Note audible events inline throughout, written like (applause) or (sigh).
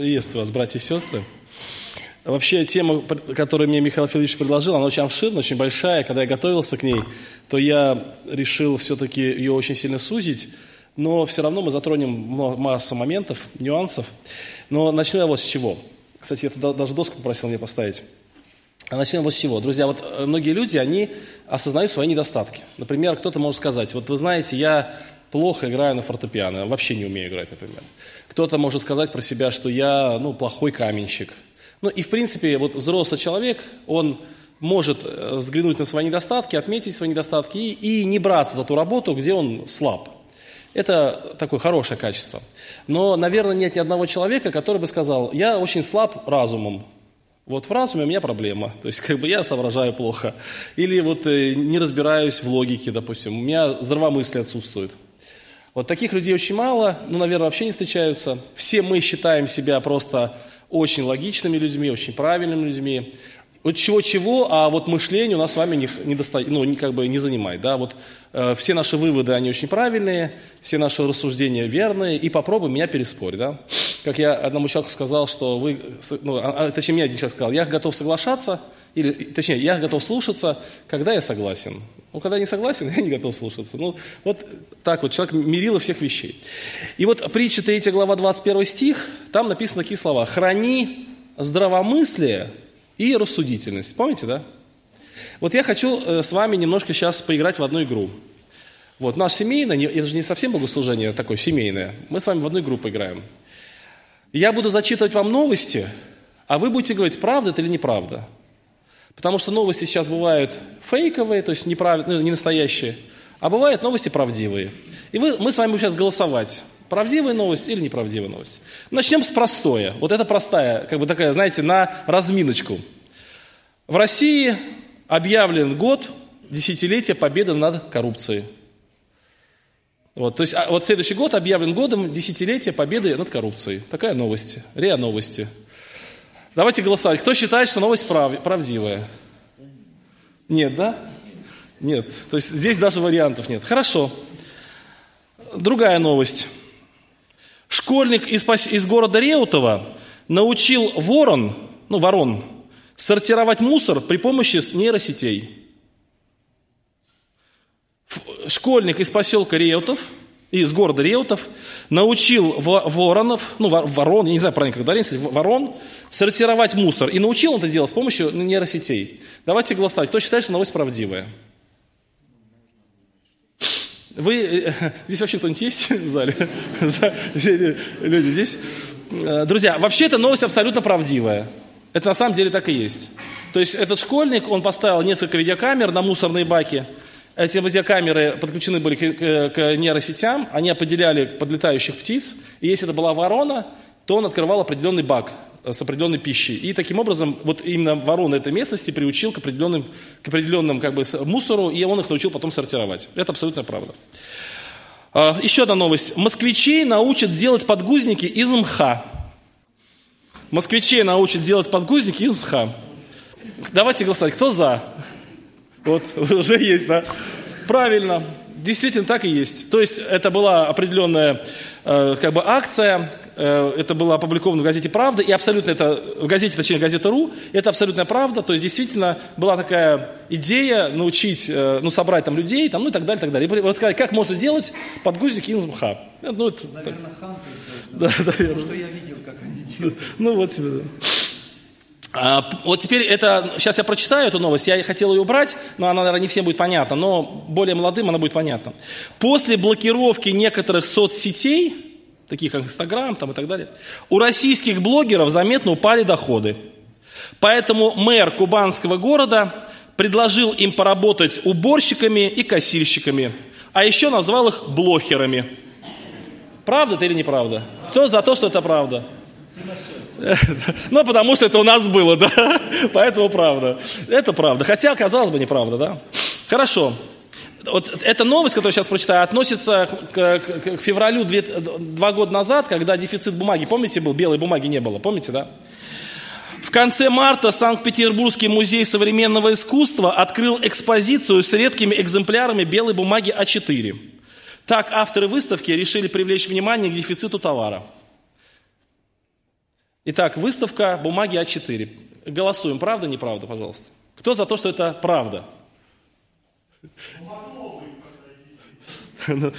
Приветствую вас, братья и сестры. Вообще, тема, которую мне Михаил Филиппович предложил, она очень обширная, очень большая. Когда я готовился к ней, то я решил все-таки ее очень сильно сузить, но все равно мы затронем массу моментов, нюансов. Но начну я вот с чего. Кстати, я даже доску попросил мне поставить. А начнем вот с чего. Друзья, вот э, многие люди, они осознают свои недостатки. Например, кто-то может сказать, вот вы знаете, я плохо играю на фортепиано, вообще не умею играть, например. Кто-то может сказать про себя, что я, ну, плохой каменщик. Ну, и, в принципе, вот взрослый человек, он может э, взглянуть на свои недостатки, отметить свои недостатки и, и не браться за ту работу, где он слаб. Это такое хорошее качество. Но, наверное, нет ни одного человека, который бы сказал, я очень слаб разумом, вот в разуме у меня проблема, то есть как бы я соображаю плохо, или вот э, не разбираюсь в логике, допустим, у меня здравомыслие отсутствует. Вот таких людей очень мало, ну, наверное, вообще не встречаются. Все мы считаем себя просто очень логичными людьми, очень правильными людьми. Вот чего-чего, а вот мышление у нас с вами не, не, доста... ну, как бы не занимает. Да? Вот, э, все наши выводы, они очень правильные, все наши рассуждения верные, и попробуй меня переспорь. Да? Как я одному человеку сказал, что вы, ну, а, а, точнее, мне один человек сказал, я готов соглашаться, или, точнее, я готов слушаться, когда я согласен. Ну, когда не согласен, (laughs) я не готов слушаться. Ну, вот так вот, человек мерило всех вещей. И вот притча 3 глава 21 стих, там написаны такие слова. «Храни здравомыслие и рассудительность». Помните, да? Вот я хочу э, с вами немножко сейчас поиграть в одну игру. Вот, наш семейный, это же не совсем богослужение такое семейное, мы с вами в одну игру поиграем. Я буду зачитывать вам новости, а вы будете говорить, правда это или неправда. Потому что новости сейчас бывают фейковые, то есть неправ... ну, не настоящие, а бывают новости правдивые. И вы, мы с вами будем сейчас голосовать. Правдивая новость или неправдивая новость. Начнем с простое. Вот это простая, как бы такая, знаете, на разминочку. В России объявлен год десятилетия победы над коррупцией. Вот, то есть а, вот следующий год объявлен годом десятилетия победы над коррупцией. Такая новость. РИА новости. Давайте голосовать. Кто считает, что новость прав... правдивая? Нет, да? Нет. То есть здесь даже вариантов нет. Хорошо. Другая новость. Школьник из, из города Реутова научил ворон, ну, ворон, сортировать мусор при помощи нейросетей. Школьник из поселка Реутов – из города Реутов, научил воронов, ну, ворон, я не знаю правильно, как ударение, ворон, сортировать мусор. И научил он это делать с помощью нейросетей. Давайте голосовать. Кто считает, что новость правдивая? Вы, э, (laughs) здесь вообще кто-нибудь есть в зале? (laughs) Люди здесь? Э, друзья, вообще эта новость абсолютно правдивая. Это на самом деле так и есть. То есть этот школьник, он поставил несколько видеокамер на мусорные баки, эти видеокамеры подключены были к, к нейросетям, они определяли подлетающих птиц, и если это была ворона, то он открывал определенный бак э, с определенной пищей. И таким образом, вот именно ворона этой местности приучил к определенным, к определенным как бы, мусору, и он их научил потом сортировать. Это абсолютно правда. А, еще одна новость. Москвичей научат делать подгузники из мха. Москвичей научат делать подгузники из мха. Давайте голосовать. Кто за? Вот (laughs) уже есть, да? Правильно. Действительно так и есть. То есть это была определенная э, как бы акция, э, это было опубликовано в газете «Правда», и абсолютно это, в газете, точнее, газета «Ру», это абсолютная правда, то есть действительно была такая идея научить, э, ну, собрать там людей, там, ну и так далее, так далее. И рассказать, как можно делать подгузники из мха. Ну, это, Наверное, ханты. Да, да, (laughs) что я видел, как они делают. Ну, вот тебе, да. А, вот теперь это, сейчас я прочитаю эту новость, я хотел ее убрать, но она, наверное, не всем будет понятна, но более молодым она будет понятна. После блокировки некоторых соцсетей, таких как Инстаграм там и так далее, у российских блогеров заметно упали доходы. Поэтому мэр кубанского города предложил им поработать уборщиками и кассирщиками, а еще назвал их блохерами. Правда это или неправда? Кто за то, что это правда? Ну, потому что это у нас было, да? Поэтому правда. Это правда. Хотя, казалось бы, неправда, да? Хорошо. Вот эта новость, которую я сейчас прочитаю, относится к, к, к февралю две, два года назад, когда дефицит бумаги, помните, был, белой бумаги не было, помните, да? В конце марта Санкт-Петербургский музей современного искусства открыл экспозицию с редкими экземплярами белой бумаги А4. Так авторы выставки решили привлечь внимание к дефициту товара – Итак, выставка бумаги А4. Голосуем, правда, неправда, пожалуйста. Кто за то, что это правда?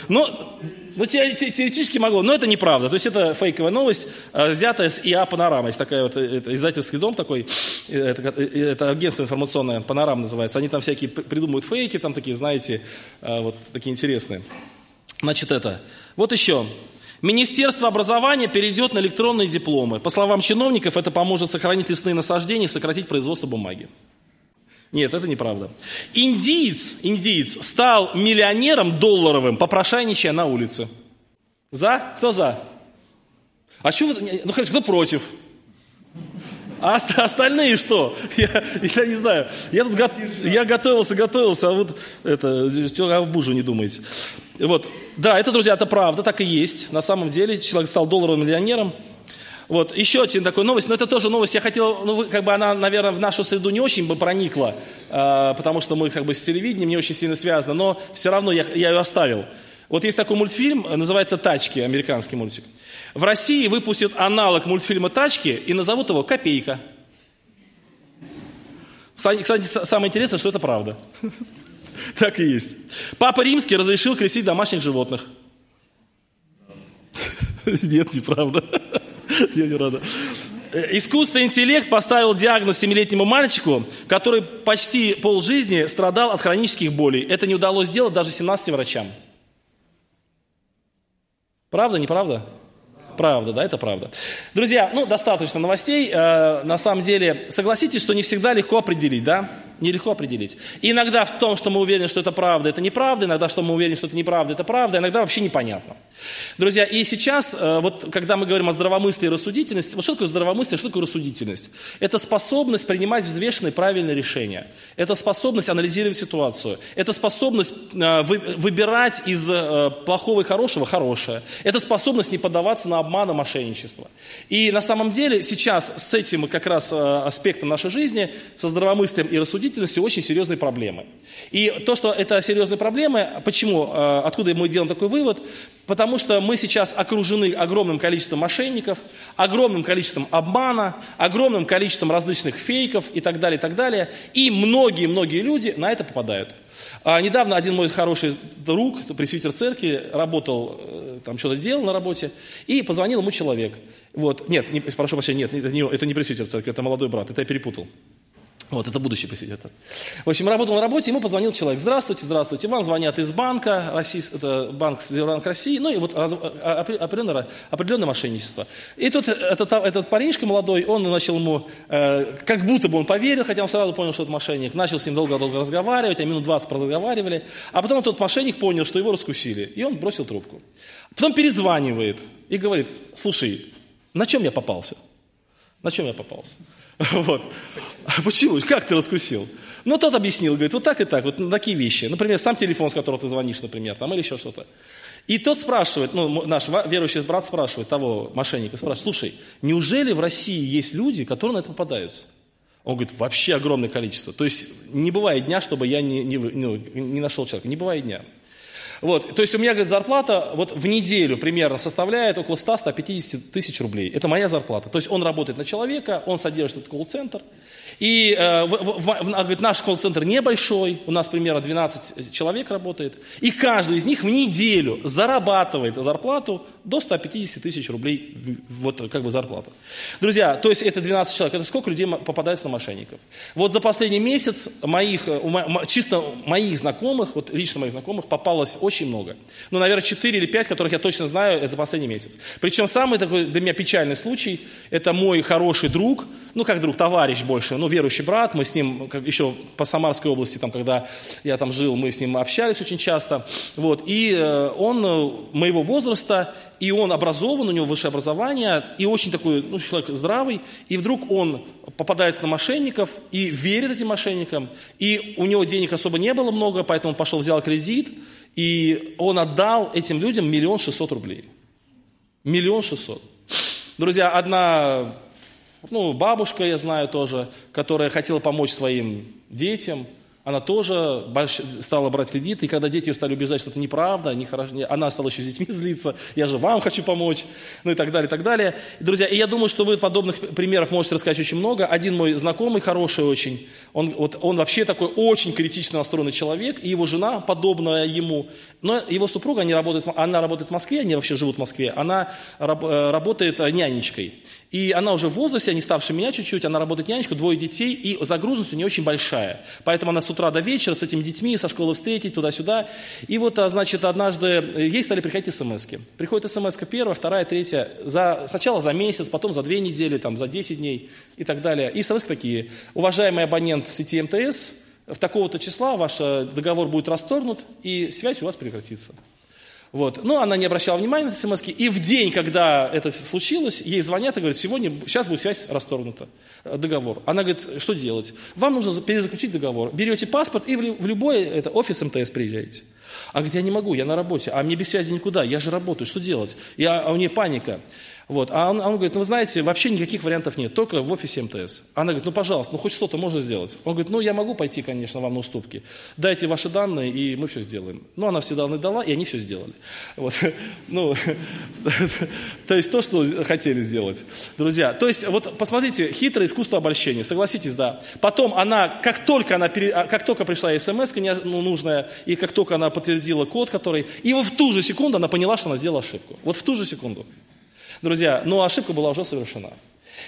Ну, ну, теоретически могло, но это неправда. То есть это фейковая новость, а, взятая с ИА «Панорама». Есть такая вот, это издательский дом такой, это, это агентство информационное «Панорама» называется. Они там всякие придумывают фейки, там такие, знаете, а, вот такие интересные. Значит, это. Вот еще. Министерство образования перейдет на электронные дипломы. По словам чиновников, это поможет сохранить лесные насаждения и сократить производство бумаги. Нет, это неправда. Индиец, индиец стал миллионером долларовым, попрошайничая на улице. За? Кто за? А что вы, ну, кто против? А остальные что? Я, я не знаю. Я тут го, я готовился, готовился, а вот это, об бужу не думаете. Вот. Да, это, друзья, это правда, так и есть. На самом деле человек стал долларовым миллионером. Вот, еще один такой новость, но это тоже новость, я хотел, ну, как бы она, наверное, в нашу среду не очень бы проникла, э, потому что мы как бы с телевидением не очень сильно связаны, но все равно я, я ее оставил. Вот есть такой мультфильм, называется «Тачки», американский мультик. В России выпустят аналог мультфильма «Тачки» и назовут его «Копейка». Кстати, самое интересное, что это правда. (laughs) Так и есть. Папа Римский разрешил крестить домашних животных. (laughs) Нет, неправда. (laughs) Я не рада. Э, искусственный интеллект поставил диагноз семилетнему мальчику, который почти полжизни страдал от хронических болей. Это не удалось сделать даже 17 врачам. Правда, неправда? Правда, да, это правда. Друзья, ну, достаточно новостей. Э, на самом деле, согласитесь, что не всегда легко определить, да? Нелегко определить. Иногда в том, что мы уверены, что это правда, это неправда, иногда, что мы уверены, что это неправда, это правда, иногда вообще непонятно. Друзья, и сейчас, э, вот когда мы говорим о здравомыслии и рассудительности, вот что такое здравомыслие, что такое рассудительность? Это способность принимать взвешенные правильные решения. Это способность анализировать ситуацию. Это способность э, выбирать из э, плохого и хорошего хорошее. Это способность не поддаваться на обман и мошенничество. И на самом деле сейчас с этим как раз аспектом нашей жизни, со здравомыслием и рассудительностью, очень серьезные проблемы. И то, что это серьезные проблемы, почему, откуда мы делаем такой вывод? Потому что мы сейчас окружены огромным количеством мошенников, огромным количеством обмана, огромным количеством различных фейков и так далее, и так далее. И многие-многие люди на это попадают. А недавно один мой хороший друг, пресвитер церкви, работал, э, там что-то делал на работе, и позвонил ему человек. Вот, нет, не, прошу прощения, нет, это не, это не пресвитер церкви, это молодой брат, это я перепутал. Вот, это будущий пресвитер. В общем, работал на работе, ему позвонил человек. Здравствуйте, здравствуйте. Вам звонят из банка, России, это банк Сбербанк России, ну и вот раз, а, определенное, определенное мошенничество. И тут этот, этот парнишка молодой, он начал ему, э, как будто бы он поверил, хотя он сразу понял, что это мошенник, начал с ним долго-долго разговаривать, а минут 20 разговаривали, а потом тот мошенник понял, что его раскусили, и он бросил трубку. Потом перезванивает и говорит, слушай, на чем я попался? На чем я попался? (laughs) Вот. А почему? Как ты раскусил? Ну, тот объяснил, говорит, вот так и так, вот такие вещи. Например, сам телефон, с которого ты звонишь, например, там, или еще что-то. И тот спрашивает, ну, наш верующий брат спрашивает того мошенника, спрашивает, слушай, неужели в России есть люди, которые на это попадаются? Он говорит, вообще огромное количество. То есть не бывает дня, чтобы я не, не, ну, не нашел человека. Не бывает дня. Вот, то есть у меня, говорит, зарплата вот в неделю примерно составляет около 100-150 тысяч рублей. Это моя зарплата. То есть он работает на человека, он содержит этот колл-центр, и э, в, в, в, говорит, наш колл-центр небольшой, у нас примерно 12 человек работает, и каждый из них в неделю зарабатывает зарплату до 150 тысяч рублей, вот как бы зарплата. Друзья, то есть это 12 человек, это сколько людей попадается на мошенников? Вот за последний месяц моих, э, чисто моих знакомых, вот лично моих знакомых, попалось очень много. Ну, наверное, 4 или 5, которых я точно знаю, это за последний месяц. Причем самый такой для меня печальный случай, это мой хороший друг, ну, как друг, товарищ больше, ну, верующий брат, мы с ним как, еще по Самарской области, там, когда я там жил, мы с ним общались очень часто, вот, и э, он э, моего возраста, и он образован, у него высшее образование, и очень такой, ну, человек здравый, и вдруг он попадается на мошенников и верит этим мошенникам, и у него денег особо не было много, поэтому он пошел, взял кредит, и он отдал этим людям миллион шестьсот рублей. Миллион шестьсот. Друзья, одна ну, бабушка, я знаю тоже, которая хотела помочь своим детям, Она тоже стала брать кредиты, и когда дети ее стали убеждать, что это неправда, не хорошо, она стала еще с детьми (laughs) злиться, я же вам хочу помочь, ну и так далее, и так далее. Друзья, и я думаю, что вы подобных примеров можете рассказать очень много. Один мой знакомый, хороший очень, он, вот, он вообще такой очень критично настроенный человек, и его жена, подобная ему, но его супруга, они работают, она работает в Москве, они вообще живут в Москве, она раб, э, работает нянечкой. И она уже в возрасте, они старше меня чуть-чуть, она работает нянечку, двое детей, и загруженность у нее очень большая. Поэтому она с утра до вечера с этими детьми, со школы встретить, туда-сюда. И вот, а, значит, однажды э, ей стали приходить смс -ки. Приходит смс первая, вторая, третья, за, сначала за месяц, потом за две недели, там, за 10 дней и так далее. И смс такие. Уважаемый абонент сети МТС, в такого-то числа ваш э, договор будет расторгнут, и связь у вас прекратится. Вот. Но она не обращала внимания на смс И в день, когда это случилось, ей звонят и говорят, сегодня, сейчас будет связь расторгнута, э, договор. Она говорит, что делать? Вам нужно перезаключить договор. Берете паспорт и в любой это, офис МТС приезжаете. Она говорит, я не могу, я на работе, а мне без связи никуда, я же работаю, что делать? Я, а у нее паника. Вот. А он, он говорит, ну вы знаете, вообще никаких вариантов нет, только в офисе МТС. Она говорит, ну пожалуйста, ну хоть что-то можно сделать. Он говорит, ну я могу пойти, конечно, вам на уступки. Дайте ваши данные, и мы все сделаем. Ну она все данные дала, и они все сделали. Вот. (laughs) Ну, (laughs) то есть то, что хотели сделать. Друзья, то есть вот посмотрите, хитрое искусство обольщения, согласитесь, да. Потом она, как только, она, а, как только пришла смс ну, нужная, и как только она подтвердила код, который, и в ту же секунду она поняла, что она сделала ошибку. Вот в ту же секунду. Друзья, но ошибка была уже совершена.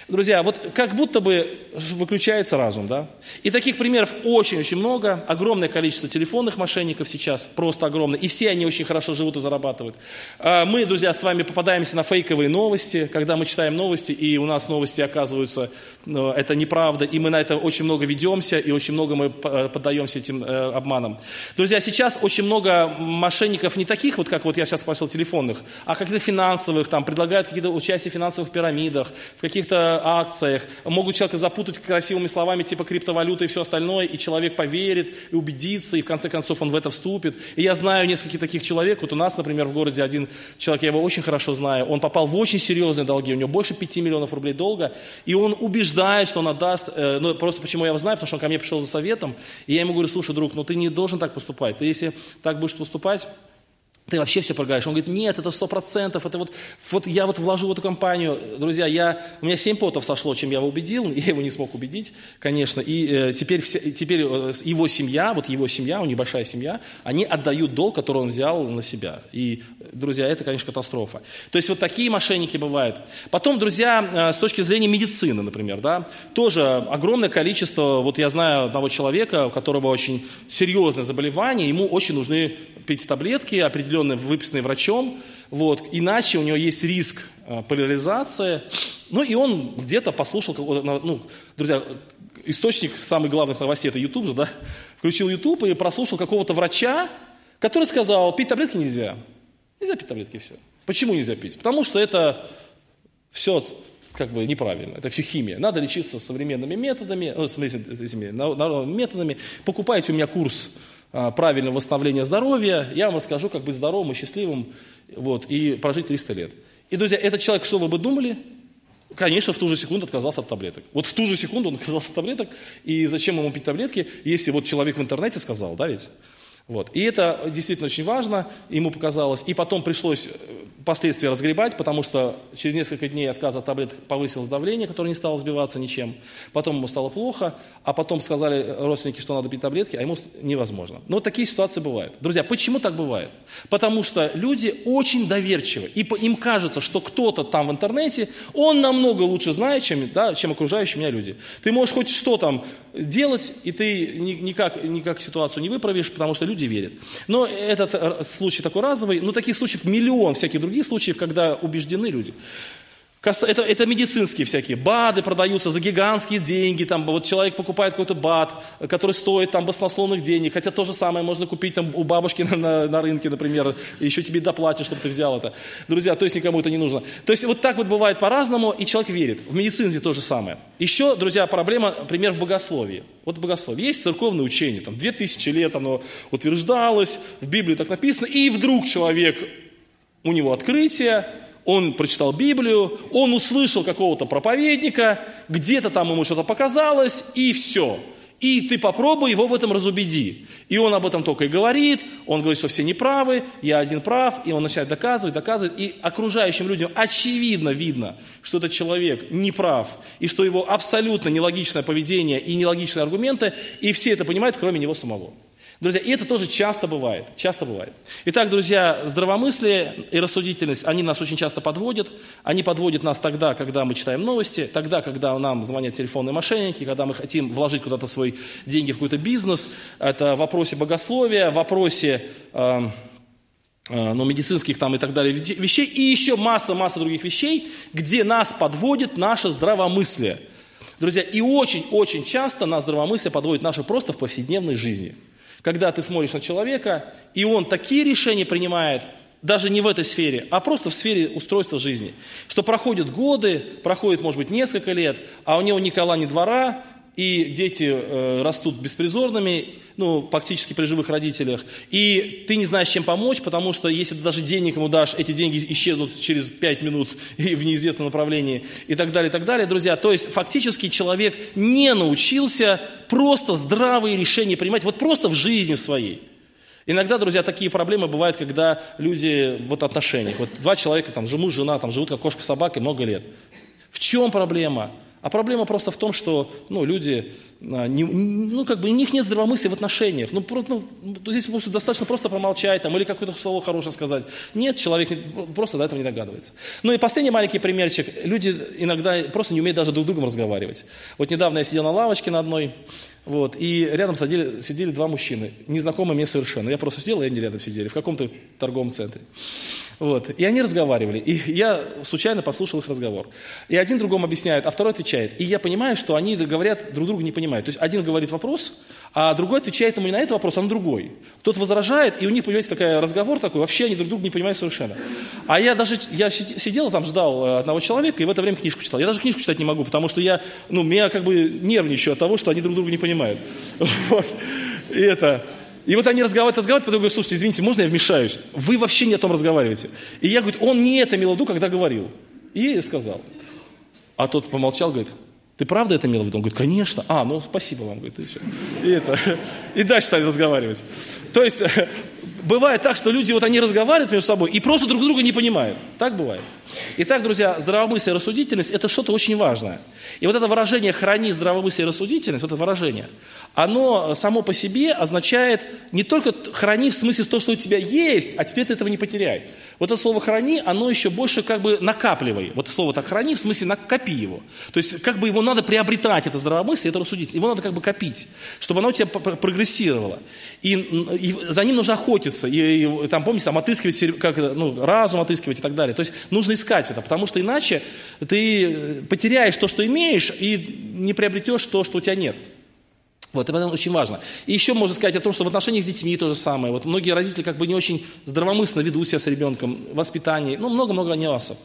Друзья, вот как будто бы выключается разум, да? И таких примеров очень-очень много. Огромное количество телефонных мошенников сейчас, просто огромное. И все они очень хорошо живут и зарабатывают. А мы, друзья, с вами попадаемся на фейковые новости, когда мы читаем новости, и у нас новости оказываются, ну, это неправда, и мы на это очень много ведемся, и очень много мы поддаемся этим э, обманам. Друзья, сейчас очень много мошенников не таких, вот как вот я сейчас спросил, телефонных, а каких-то финансовых, там, предлагают какие-то участия в финансовых пирамидах, в каких-то акциях, могут человека запутать красивыми словами типа криптовалюта и все остальное, и человек поверит, и убедится, и в конце концов он в это вступит. И я знаю нескольких таких человек, вот у нас, например, в городе один человек, я его очень хорошо знаю, он попал в очень серьезные долги, у него больше 5 миллионов рублей долга, и он убеждает, что он отдаст, э, ну просто почему я его знаю, потому что он ко мне пришел за советом, и я ему говорю, слушай, друг, ну ты не должен так поступать, ты если так будешь поступать, ты вообще все прогаешь. Он говорит, нет, это сто процентов, это вот, вот я вот вложу в эту компанию. Друзья, я, у меня семь потов сошло, чем я его убедил, (laughs) я его не смог убедить, конечно, и э, теперь, все, теперь э, его семья, вот его семья, у небольшая семья, они отдают долг, который он взял на себя. И, друзья, это, конечно, катастрофа. То есть вот такие мошенники бывают. Потом, друзья, э, с точки зрения медицины, например, да, тоже огромное количество, вот я знаю одного человека, у которого очень серьезное заболевание, ему очень нужны пить таблетки, определенные, выписанные врачом, вот, иначе у него есть риск э, поляризации. Ну и он где-то послушал, ну, друзья, источник самых главных новостей это YouTube же, да, включил YouTube и прослушал какого-то врача, который сказал, пить таблетки нельзя. Нельзя пить таблетки, все. Почему нельзя пить? Потому что это все как бы неправильно, это все химия. Надо лечиться современными методами, ну, этими, методами. Покупайте у меня курс правильного восстановления здоровья, я вам расскажу, как быть здоровым и счастливым вот, и прожить 300 лет. И, друзья, этот человек, что вы бы думали, конечно, в ту же секунду отказался от таблеток. Вот в ту же секунду он отказался от таблеток, и зачем ему пить таблетки, если вот человек в интернете сказал, да ведь? Вот. И это действительно очень важно, ему показалось. И потом пришлось э, последствия разгребать, потому что через несколько дней отказа от таблеток повысилось давление, которое не стало сбиваться ничем. Потом ему стало плохо, а потом сказали родственники, что надо пить таблетки, а ему невозможно. Но вот такие ситуации бывают. Друзья, почему так бывает? Потому что люди очень доверчивы. И им кажется, что кто-то там в интернете, он намного лучше знает, чем, да, чем окружающие меня люди. Ты можешь хоть что там делать, и ты никак, никак ситуацию не выправишь, потому что люди люди верят. Но этот э, случай такой разовый, но таких случаев миллион всяких других случаев, когда убеждены люди. Это, это медицинские всякие. БАДы продаются за гигантские деньги. Там, вот человек покупает какой-то БАД, который стоит там баснословных денег. Хотя то же самое можно купить там, у бабушки (laughs) на, на, на рынке, например. Еще тебе доплатят, чтобы ты взял это. Друзья, то есть никому это не нужно. То есть вот так вот бывает по-разному, и человек верит. В медицине то же самое. Еще, друзья, проблема, пример в богословии. Вот в богословии. Есть церковное учение, там, две тысячи лет оно утверждалось, в Библии так написано, и вдруг человек, у него открытие, он прочитал Библию, он услышал какого-то проповедника, где-то там ему что-то показалось, и все. И ты попробуй его в этом разубеди. И он об этом только и говорит, он говорит, что все неправы, я один прав, и он начинает доказывать, доказывать. И окружающим людям очевидно видно, что этот человек не прав, и что его абсолютно нелогичное поведение и нелогичные аргументы, и все это понимают, кроме него самого. Друзья, и это тоже часто бывает, часто бывает. Итак, друзья, здравомыслие и рассудительность, они нас очень часто подводят. Они подводят нас тогда, когда мы читаем новости, тогда, когда нам звонят телефонные мошенники, когда мы хотим вложить куда-то свои деньги в какой-то бизнес. Это в вопросе богословия, в вопросе э, э, ну, медицинских там и так далее вещей. И еще масса-масса других вещей, где нас подводит наше здравомыслие. Друзья, и очень-очень часто нас здравомыслие подводит наше просто в повседневной жизни – когда ты смотришь на человека, и он такие решения принимает, даже не в этой сфере, а просто в сфере устройства жизни. Что проходят годы, проходит, может быть, несколько лет, а у него ни кола, ни двора, и дети э, растут беспризорными, ну, фактически при живых родителях, и ты не знаешь, чем помочь, потому что если ты даже денег ему дашь, эти деньги исчезнут через 5 минут (laughs) и в неизвестном направлении, и так далее, и так далее, друзья. То есть, фактически человек не научился просто здравые решения принимать, вот просто в жизни своей. Иногда, друзья, такие проблемы бывают, когда люди вот отношениях. Вот два человека, там, муж, жена, там, живут как кошка, собака много лет. В чем проблема? А проблема просто в том, что ну, люди, а, не, ну, как бы, у них нет здравомыслия в отношениях. Ну, просто, ну, здесь просто достаточно просто промолчать там, или какое-то слово хорошее сказать. Нет, человек просто до этого не догадывается. Ну и последний маленький примерчик. Люди иногда просто не умеют даже друг с другом разговаривать. Вот недавно я сидел на лавочке на одной, вот, и рядом сидели, сидели два мужчины, незнакомые мне совершенно. Я просто сидел, и они рядом сидели, в каком-то торговом центре. Вот. И они разговаривали. И я случайно послушал их разговор. И один другому объясняет, а второй отвечает. И я понимаю, что они говорят, друг друга не понимают. То есть один говорит вопрос, а другой отвечает ему не на этот вопрос, а на другой. Тот возражает, и у них появляется такой разговор такой, вообще они друг друга не понимают совершенно. А я даже, я сидел там, ждал э, одного человека, и в это время книжку читал. Я даже книжку читать не могу, потому что я, ну, меня как бы нервничаю от того, что они друг друга не понимают. (laughs) Вот. И это, и вот они разговаривают, разговаривают, потом говорят, слушайте, извините, можно я вмешаюсь? Вы вообще не о том разговариваете. И я говорю, он не это имел в виду, когда говорил. И сказал. А тот помолчал, говорит, ты правда это имел в виду? Он говорит, конечно. А, ну спасибо вам, говорит, и все. И, это, и дальше стали разговаривать. То есть, бывает так, что люди, вот они разговаривают между собой и просто друг друга не понимают. Так бывает. Итак, друзья, здравомыслие и рассудительность – это что-то очень важное. И вот это выражение «храни здравомыслие и рассудительность», вот это выражение, оно само по себе означает не только «храни» в смысле то, что у тебя есть, а теперь ты этого не потеряй. Вот это слово «храни», оно еще больше как бы накапливай. Вот слово так «храни» в смысле накопи его. То есть как бы его надо приобретать, это здравомыслие, это рассудительность. Его надо как бы копить, чтобы оно у тебя прогрессировало. И, и за ним нужно охотиться. И, и там, помните, там отыскивать, как, ну, разум отыскивать и так далее. То есть нужно искать это, потому что иначе ты потеряешь то, что имеешь, и не приобретешь то, что у тебя нет. Вот, это очень важно. И еще можно сказать о том, что в отношениях с детьми то же самое. Вот многие родители как бы не очень здравомысленно ведут себя с ребенком, воспитание, ну, много-много нюансов.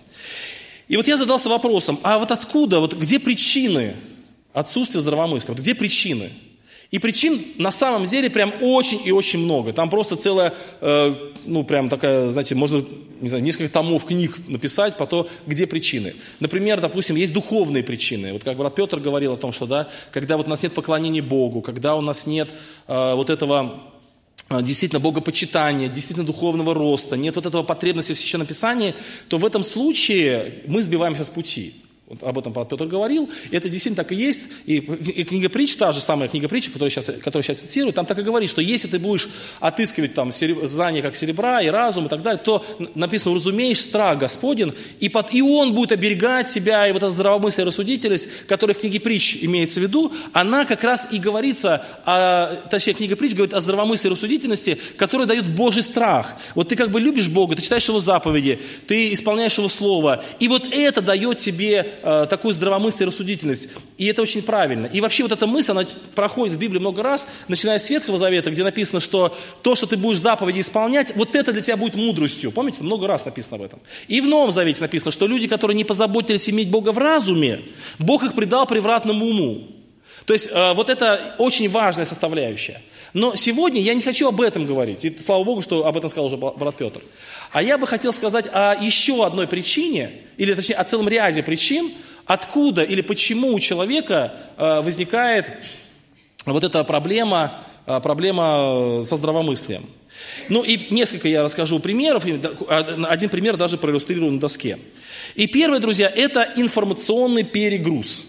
И вот я задался вопросом, а вот откуда, вот где причины отсутствия здравомыслия? Вот где причины? И причин на самом деле прям очень и очень много. Там просто целая, э, ну прям такая, знаете, можно, не знаю, несколько томов книг написать по то, где причины. Например, допустим, есть духовные причины. Вот как брат Петр говорил о том, что, да, когда вот у нас нет поклонения Богу, когда у нас нет э, вот этого э, действительно богопочитания, действительно духовного роста, нет вот этого потребности в Священном Писании, то в этом случае мы сбиваемся с пути. Вот об этом Петр говорил. И это действительно так и есть. И, и книга притч, та же самая книга притч, которую сейчас, которую сейчас цитирую, там так и говорит, что если ты будешь отыскивать там сереб, знания как серебра и разум и так далее, то написано, разумеешь страх Господен, и, под, и Он будет оберегать себя, и вот эта здравомыслие и рассудительность, которая в книге притч имеется в виду, она как раз и говорится, о, точнее, книга притч говорит о здравомыслии и рассудительности, которая дает Божий страх. Вот ты как бы любишь Бога, ты читаешь Его заповеди, ты исполняешь Его Слово, и вот это дает тебе э, такую здравомыслие и рассудительность. И это очень правильно. И вообще вот эта мысль, она проходит в Библии много раз, начиная с Ветхого Завета, где написано, что то, что ты будешь заповеди исполнять, вот это для тебя будет мудростью. Помните, много раз написано об этом. И в Новом Завете написано, что люди, которые не позаботились иметь Бога в разуме, Бог их предал превратному уму. То есть э, вот это очень важная составляющая. Но сегодня я не хочу об этом говорить. И слава Богу, что об этом сказал уже брат Петр. А я бы хотел сказать о еще одной причине, или точнее о целом ряде причин, откуда или почему у человека э, возникает вот эта проблема, а, проблема со здравомыслием. Ну и несколько я расскажу примеров. Один пример даже проиллюстрирую на доске. И первое, друзья, это информационный перегруз.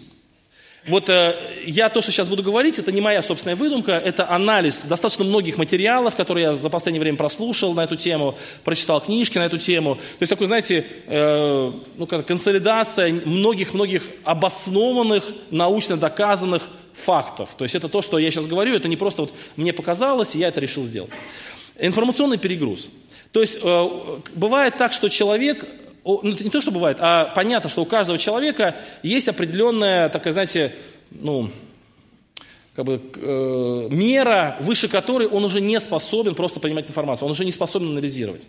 Вот э, я то, что сейчас буду говорить, это не моя собственная выдумка, это анализ достаточно многих материалов, которые я за последнее время прослушал на эту тему, прочитал книжки на эту тему. То есть такой, знаете, э, ну, как консолидация многих-многих обоснованных, научно доказанных фактов. То есть это то, что я сейчас говорю, это не просто вот мне показалось, и я это решил сделать. Информационный перегруз. То есть э, бывает так, что человек ну, не то, что бывает, а понятно, что у каждого человека есть определенная такая, знаете, ну, как бы, э, мера, выше которой он уже не способен просто принимать информацию, он уже не способен анализировать.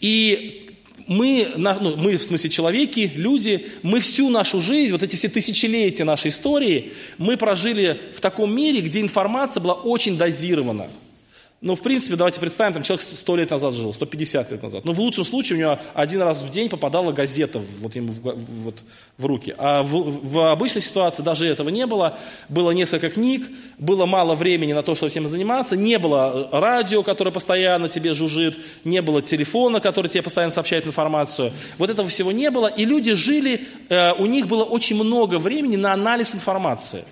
И мы, ну, мы, в смысле человеки, люди, мы всю нашу жизнь, вот эти все тысячелетия нашей истории, мы прожили в таком мире, где информация была очень дозирована. Ну, в принципе, давайте представим, там человек 100 лет назад жил, 150 лет назад. Ну, в лучшем случае у него один раз в день попадала газета вот ему в, вот, в руки. А в, в обычной ситуации даже этого не было. Было несколько книг, было мало времени на то, чтобы всем заниматься, не было э, радио, которое постоянно тебе жужжит, не было телефона, который тебе постоянно сообщает информацию. Вот этого всего не было, и люди жили, э, у них было очень много времени на анализ информации.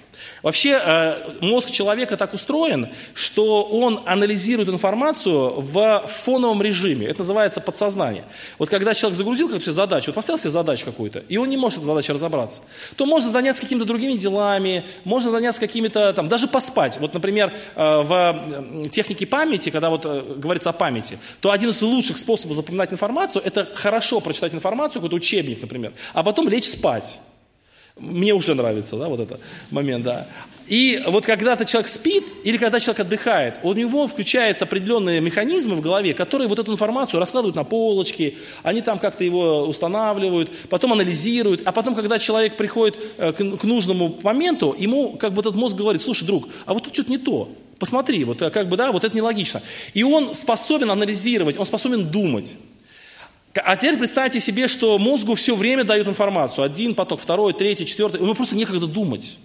Вообще э, мозг человека так устроен, что он анализирует информацию в фоновом режиме. Это называется подсознание. Вот когда человек загрузил какую-то задачу, вот поставил себе задачу какую-то, и он не может этой задачей разобраться, то можно заняться какими-то другими делами, можно заняться какими-то, там, даже поспать. Вот, например, э, в технике памяти, когда вот э, говорится о памяти, то один из лучших способов запоминать информацию, это хорошо прочитать информацию, какой-то учебник, например, а потом лечь спать. Мне уже нравится, да, вот этот момент, да. И вот когда-то человек спит, или когда человек отдыхает, у него включаются определенные механизмы в голове, которые вот эту информацию раскладывают на полочки, они там как-то его устанавливают, потом анализируют, а потом, когда человек приходит э, к нужному моменту, ему как бы этот мозг говорит, слушай, друг, а вот тут что-то не то, посмотри, вот э, как бы, да, вот это нелогично. И он способен анализировать, он способен думать. А теперь представьте себе, что мозгу все время дают информацию. Один поток, второй, третий, четвертый. Ему просто некогда думать.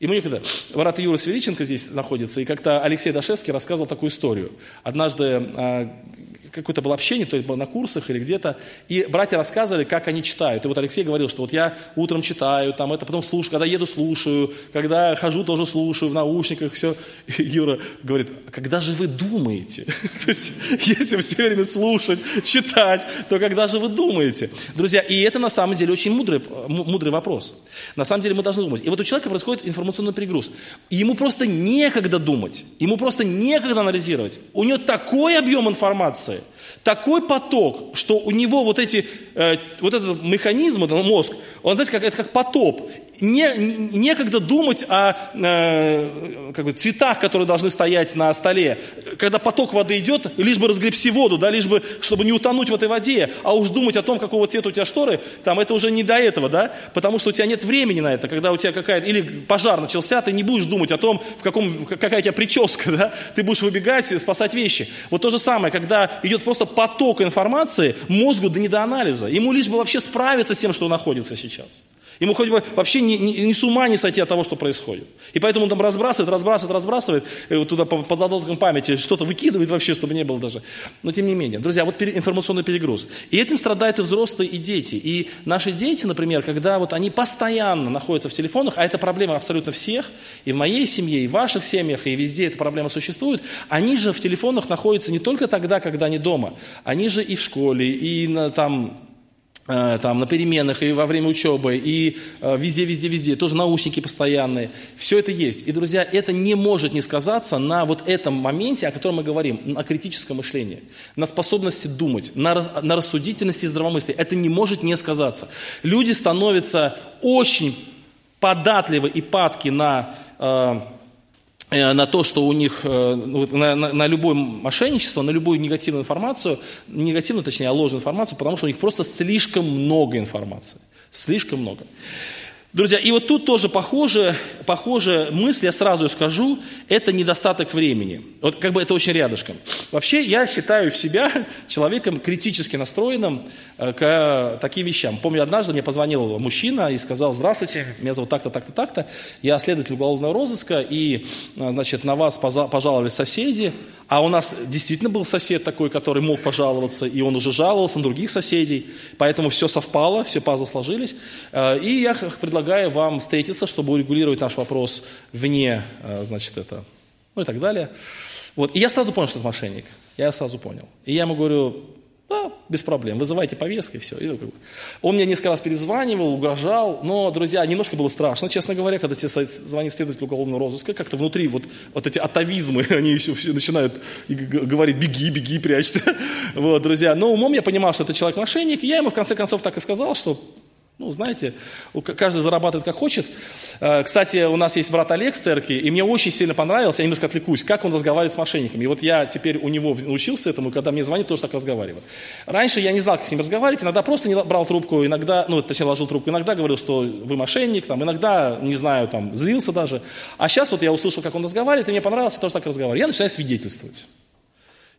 Ему некогда. Брат Юра Свериченко здесь находится, и как-то Алексей Дашевский рассказывал такую историю. Однажды а, какое-то было общение, то есть было на курсах или где-то, и братья рассказывали, как они читают. И вот Алексей говорил, что вот я утром читаю, там это потом слушаю, когда еду слушаю, когда хожу тоже слушаю в наушниках, все. И Юра говорит, «А когда же вы думаете? (laughs) То есть, если все время слушать, читать, то когда же вы думаете? Друзья, и это на самом деле очень мудрый, мудрый вопрос. На самом деле мы должны думать. И вот у человека происходит информационный перегруз. И ему просто некогда думать, ему просто некогда анализировать. У него такой объем информации, такой поток, что у него вот эти, э, вот этот механизм, этот мозг, он, знаете, как, это как потоп не, некогда думать о э, как бы, цветах, которые должны стоять на столе. Когда поток воды идет, лишь бы разгребси воду, да, лишь бы, чтобы не утонуть в этой воде, а уж думать о том, какого цвета у тебя шторы, там это уже не до этого, да, потому что у тебя нет времени на это, когда у тебя какая-то, или пожар начался, ты не будешь думать о том, в каком, какая у тебя прическа, да, ты будешь выбегать, спасать вещи. Вот то же самое, когда идет просто поток информации, мозгу да не до анализа, ему лишь бы вообще справиться с тем, что находится сейчас. Ему хоть бы вообще не, не, не с ума не сойти от того, что происходит. И поэтому он там разбрасывает, разбрасывает, разбрасывает, и вот туда под задолгом памяти что-то выкидывает вообще, чтобы не было даже. Но тем не менее. Друзья, вот информационный перегруз. И этим страдают и взрослые, и дети. И наши дети, например, когда вот они постоянно находятся в телефонах, а это проблема абсолютно всех, и в моей семье, и в ваших семьях, и везде эта проблема существует, они же в телефонах находятся не только тогда, когда они дома, они же и в школе, и на, там Э, там, на переменах и во время учебы, и э, везде, везде, везде, тоже наушники постоянные. Все это есть. И, друзья, это не может не сказаться на вот этом моменте, о котором мы говорим, на критическом мышлении, на способности думать, на, на рассудительности и здравомыслии. Это не может не сказаться. Люди становятся очень податливы и падки на э, Э, на то, что у них, э, ну, на, на, на любое мошенничество, на любую негативную информацию, негативную, точнее, а ложную информацию, потому что у них просто слишком много информации. Слишком много. Друзья, и вот тут тоже похоже, похожая мысль, я сразу скажу, это недостаток времени. Вот как бы это очень рядышком. Вообще я считаю себя (laughs) человеком критически настроенным э, к таким вещам. Помню, однажды мне позвонил мужчина и сказал, здравствуйте, меня зовут так-то, так-то, так-то, я следователь уголовного розыска, и, э, значит, на вас пожаловали соседи, а у нас действительно был сосед такой, который мог пожаловаться, и он уже жаловался на других соседей, поэтому все совпало, все пазлы сложились. Э, и я предлагаю вам встретиться, чтобы урегулировать наш вопрос вне, э, значит, это, ну и так далее. Вот. И я сразу понял, что это мошенник. Я сразу понял. И я ему говорю, да, без проблем, вызывайте повестки, все. И, он мне несколько раз перезванивал, угрожал, но, друзья, немножко было страшно, честно говоря, когда тебе звонит следователь уголовного розыска, как-то внутри вот, вот эти атовизмы, (laughs) они еще все начинают говорить, беги, беги, прячься. (laughs) Вот, друзья, но умом я понимал, что это человек-мошенник, и я ему в конце концов так и сказал, что ну, знаете, каждый зарабатывает как хочет. Э, кстати, у нас есть брат Олег в церкви, и мне очень сильно понравилось, я немножко отвлекусь, как он разговаривает с мошенниками. И вот я теперь у него научился этому, когда мне звонит, тоже так разговариваю. Раньше я не знал, как с ним разговаривать, иногда просто не брал трубку, иногда, ну, точнее, ложил трубку, иногда говорил, что вы мошенник, там, иногда, не знаю, там, злился даже. А сейчас вот я услышал, как он разговаривает, и мне понравилось, я тоже так разговариваю. Я начинаю свидетельствовать.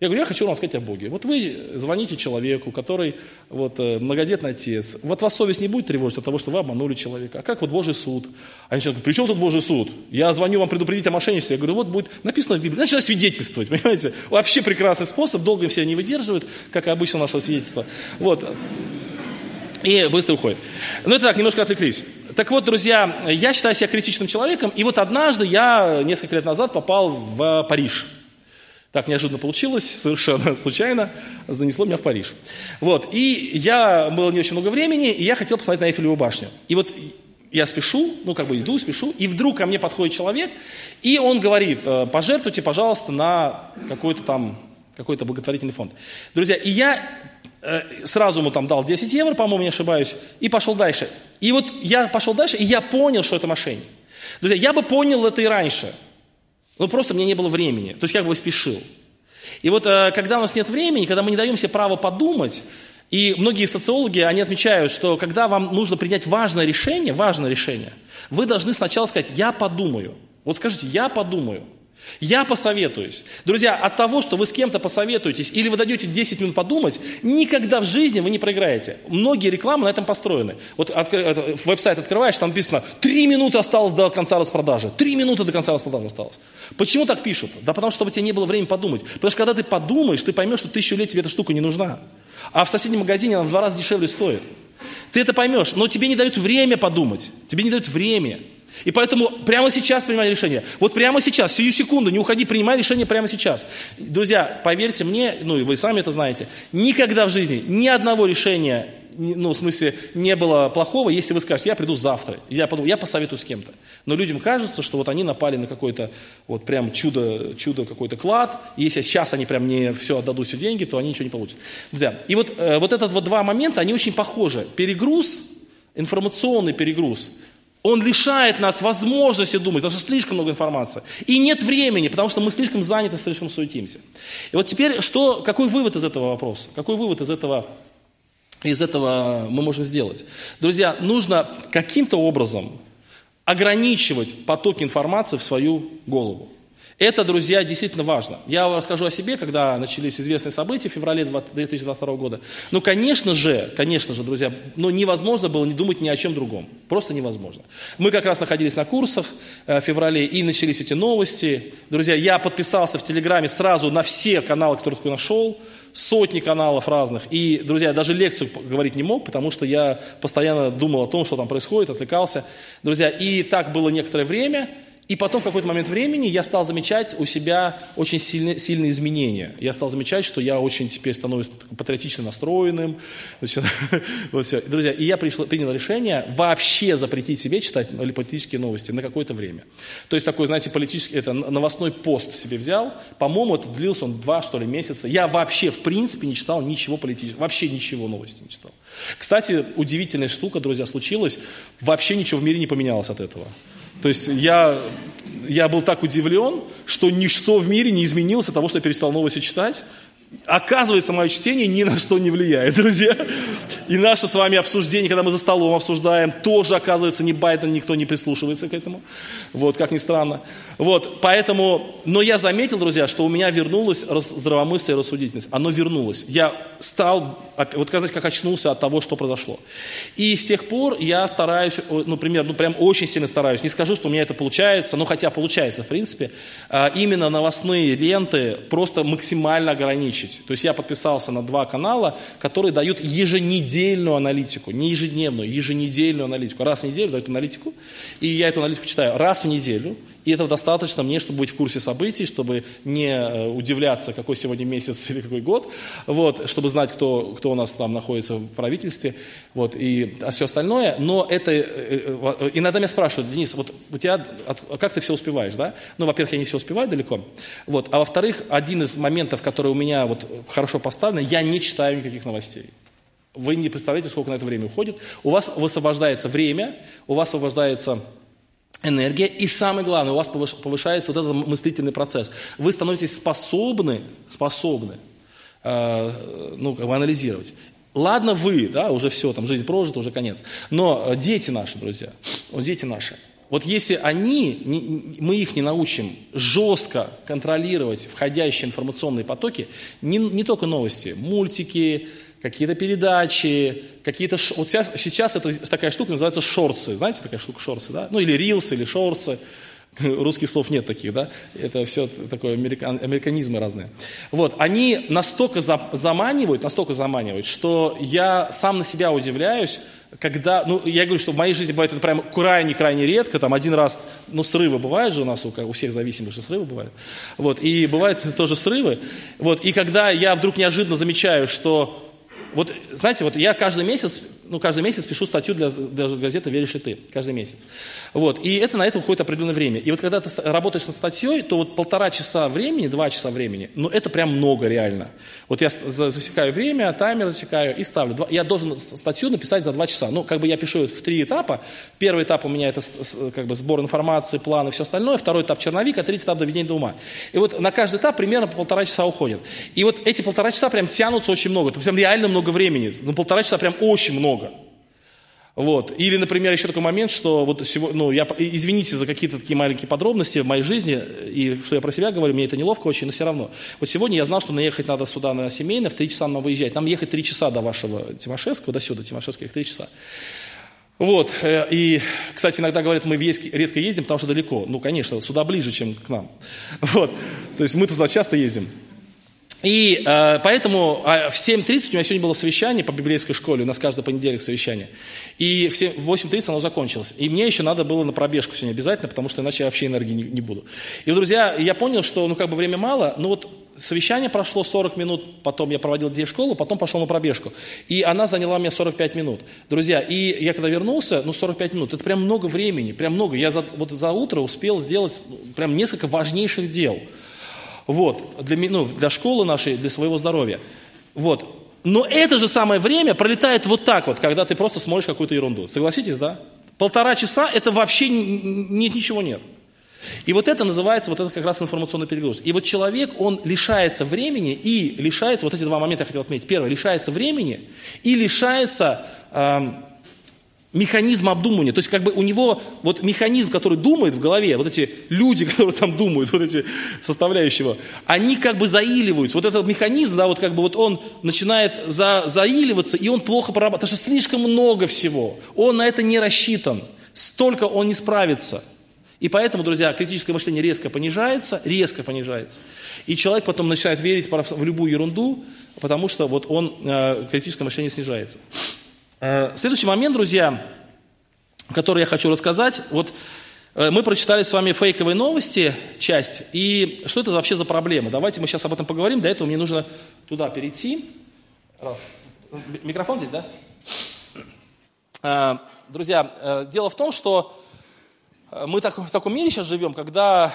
Я говорю, я хочу вам рассказать о Боге. Вот вы звоните человеку, который вот, э, многодетный отец. Вот вас совесть не будет тревожить от того, что вы обманули человека. А как вот Божий суд? Они начинают, при чем тут Божий суд? Я звоню вам предупредить о мошенничестве. Я говорю, вот будет написано в Библии. Начинаю свидетельствовать, понимаете? Вообще прекрасный способ, долго все не выдерживают, как и обычно наше свидетельство. Вот. И быстро уходит. Ну, это так, немножко отвлеклись. Так вот, друзья, я считаю себя критичным человеком, и вот однажды я несколько лет назад попал в Париж. Так неожиданно получилось, совершенно случайно, занесло меня в Париж. Вот, и я, было не очень много времени, и я хотел посмотреть на Эйфелеву башню. И вот я спешу, ну как бы иду, спешу, и вдруг ко мне подходит человек, и он говорит, «Э, пожертвуйте, пожалуйста, на какой-то там, какой-то благотворительный фонд. Друзья, и я э, сразу ему там дал 10 евро, по-моему, не ошибаюсь, и пошел дальше. И вот я пошел дальше, и я понял, что это мошенник. Друзья, я бы понял это и раньше – ну, просто мне не было времени. То есть, как бы спешил. И вот, э, когда у нас нет времени, когда мы не даем себе право подумать, и многие социологи, они отмечают, что когда вам нужно принять важное решение, важное решение, вы должны сначала сказать, я подумаю. Вот скажите, я подумаю. Я посоветуюсь. Друзья, от того, что вы с кем-то посоветуетесь или вы дадете 10 минут подумать, никогда в жизни вы не проиграете. Многие рекламы на этом построены. Вот веб-сайт открываешь, там написано, 3 минуты осталось до конца распродажи. 3 минуты до конца распродажи осталось. Почему так пишут? Да потому что, чтобы тебе не было времени подумать. Потому что когда ты подумаешь, ты поймешь, что тысячу лет тебе эта штука не нужна. А в соседнем магазине она в два раза дешевле стоит. Ты это поймешь, но тебе не дают время подумать. Тебе не дают время. И поэтому прямо сейчас принимай решение. Вот прямо сейчас, сию секунду, не уходи, принимай решение прямо сейчас. Друзья, поверьте мне, ну и вы сами это знаете, никогда в жизни ни одного решения, ну в смысле, не было плохого, если вы скажете, я приду завтра, я подумаю, я посоветую с кем-то. Но людям кажется, что вот они напали на какой-то вот прям чудо, чудо какой-то клад, и если сейчас они прям не все отдадут все деньги, то они ничего не получат. Друзья, и вот, э, вот этот вот два момента, они очень похожи. Перегруз, информационный перегруз, он лишает нас возможности думать, потому что слишком много информации. И нет времени, потому что мы слишком заняты, слишком суетимся. И вот теперь, что, какой вывод из этого вопроса? Какой вывод из этого, из этого мы можем сделать? Друзья, нужно каким-то образом ограничивать поток информации в свою голову. Это, друзья, действительно важно. Я расскажу о себе, когда начались известные события в феврале 2022 года. Ну, конечно же, конечно же, друзья, ну, невозможно было не думать ни о чем другом. Просто невозможно. Мы как раз находились на курсах э, в феврале, и начались эти новости. Друзья, я подписался в Телеграме сразу на все каналы, которые я нашел, сотни каналов разных. И, друзья, даже лекцию говорить не мог, потому что я постоянно думал о том, что там происходит, отвлекался. Друзья, и так было некоторое время – и потом в какой-то момент времени я стал замечать у себя очень сильные, сильные изменения. Я стал замечать, что я очень теперь становлюсь патриотично настроенным. (laughs) Вот все. Друзья, и я пришел, принял решение вообще запретить себе читать политические новости на какое-то время. То есть такой, знаете, политический, это новостной пост себе взял. По-моему, это длился он два, что ли, месяца. Я вообще, в принципе, не читал ничего политического, вообще ничего новости не читал. Кстати, удивительная штука, друзья, случилась. Вообще ничего в мире не поменялось от этого. То есть я, я был так удивлен, что ничто в мире не изменилось от того, что я перестал новости читать. Оказывается, мое чтение ни на что не влияет, друзья. И наше с вами обсуждение, когда мы за столом обсуждаем, тоже, оказывается, ни Байден, никто не прислушивается к этому. Вот, как ни странно. Вот, поэтому, но я заметил, друзья, что у меня вернулось здравомыслие и рассудительность. Оно вернулось. Я стал, вот сказать, как очнулся от того, что произошло. И с тех пор я стараюсь, ну, пример, ну, прям очень сильно стараюсь. Не скажу, что у меня это получается, но хотя получается, в принципе, а, именно новостные ленты просто максимально ограничить. То есть я подписался на два канала, которые дают еженедельную аналитику, не ежедневную, еженедельную аналитику. Раз в неделю дают аналитику, и я эту аналитику читаю раз в неделю, и этого достаточно мне, чтобы быть в курсе событий, чтобы не э, удивляться, какой сегодня месяц (laughs) или какой год, вот, чтобы знать, кто, кто у нас там находится в правительстве, вот, и а все остальное. Но это, э, э, иногда меня спрашивают, Денис, вот у тебя, а как ты все успеваешь, да? Ну, во-первых, я не все успеваю далеко, вот, а во-вторых, один из моментов, который у меня вот хорошо поставлен, я не читаю никаких новостей. Вы не представляете, сколько на это время уходит. У вас высвобождается время, у вас освобождается энергия, и самое главное, у вас повышается вот этот мыслительный процесс. Вы становитесь способны, способны, э, ну, как бы анализировать. Ладно вы, да, уже все, там жизнь прожита, уже конец. Но э, дети наши, друзья, вот дети наши, вот если они, мы их не научим жестко контролировать входящие информационные потоки, не, не только новости, мультики, какие-то передачи, какие-то... Вот сейчас, сейчас это такая штука называется шорцы. Знаете такая штука шорцы, да? Ну или рилсы, или шорцы. (laughs) Русских слов нет таких, да? Это все такое американ, американизмы разные. Вот, они настолько за, заманивают, настолько заманивают, что я сам на себя удивляюсь, когда, ну, я говорю, что в моей жизни бывает это прям крайне-крайне редко, там один раз, ну, срывы бывают же у нас, у, у всех зависимых, что срывы бывают, вот, и бывают тоже срывы, вот, и когда я вдруг неожиданно замечаю, что вот, знаете, вот я каждый месяц, ну, каждый месяц пишу статью для, для газеты «Веришь ли ты?» Каждый месяц. Вот, и это на это уходит определенное время. И вот когда ты работаешь над статьей, то вот полтора часа времени, два часа времени, ну, это прям много реально. Вот я засекаю время, таймер засекаю и ставлю. Я должен статью написать за два часа. Ну, как бы я пишу в три этапа. Первый этап у меня это как бы сбор информации, планы, все остальное. Второй этап черновик, а третий этап доведение до ума. И вот на каждый этап примерно по полтора часа уходит. И вот эти полтора часа прям тянутся очень много. Это прям реально много времени. Ну, полтора часа прям очень много. Вот. Или, например, еще такой момент, что вот сегодня, ну, я, извините за какие-то такие маленькие подробности в моей жизни, и что я про себя говорю, мне это неловко очень, но все равно. Вот сегодня я знал, что наехать надо сюда на семейное, в три часа нам выезжать. Нам ехать три часа до вашего Тимошевского, до сюда, Тимошевских три часа. Вот, э, и, кстати, иногда говорят, мы редко ездим, потому что далеко. Ну, конечно, сюда ближе, чем к нам. (laughs) Вот, то есть мы туда часто ездим. И э, поэтому э, в 7.30 у меня сегодня было совещание по библейской школе, у нас каждый понедельник совещание. И в 8.30 оно закончилось. И мне еще надо было на пробежку сегодня обязательно, потому что иначе я вообще энергии не, не буду. И, друзья, я понял, что ну как бы время мало, но вот совещание прошло 40 минут, потом я проводил детей в школу, потом пошел на пробежку. И она заняла мне 45 минут. Друзья, и я когда вернулся, ну 45 минут, это прям много времени, прям много. Я за, вот за утро успел сделать ну, прям несколько важнейших дел. Вот, для, ну, для школы нашей, для своего здоровья. Вот. Но это же самое время пролетает вот так вот, когда ты просто смотришь какую-то ерунду. Согласитесь, да? Полтора часа это вообще нет, ничего нет. И вот это называется вот это как раз информационный перегруз. И вот человек, он лишается времени и лишается, вот эти два момента я хотел отметить. Первое, лишается времени и лишается эм, механизм обдумывания. То есть как бы у него вот механизм, который думает в голове, вот эти люди, (laughs) которые там думают, вот эти составляющие они как бы заиливаются. Вот этот механизм, да, вот как бы вот он начинает за, заиливаться, и он плохо прорабатывает, потому что слишком много всего. Он на это не рассчитан. Столько он не справится. И поэтому, друзья, критическое мышление резко понижается, резко понижается. И человек потом начинает верить в любую ерунду, потому что вот он, э, критическое мышление снижается. Э, следующий момент, друзья, который я хочу рассказать. Вот э, мы прочитали с вами фейковые новости, часть, и что это вообще за проблема? Давайте мы сейчас об этом поговорим. Для этого мне нужно туда перейти. Раз. Микрофон здесь, да? Э, друзья, дело в том, что мы так, в таком мире сейчас живем, когда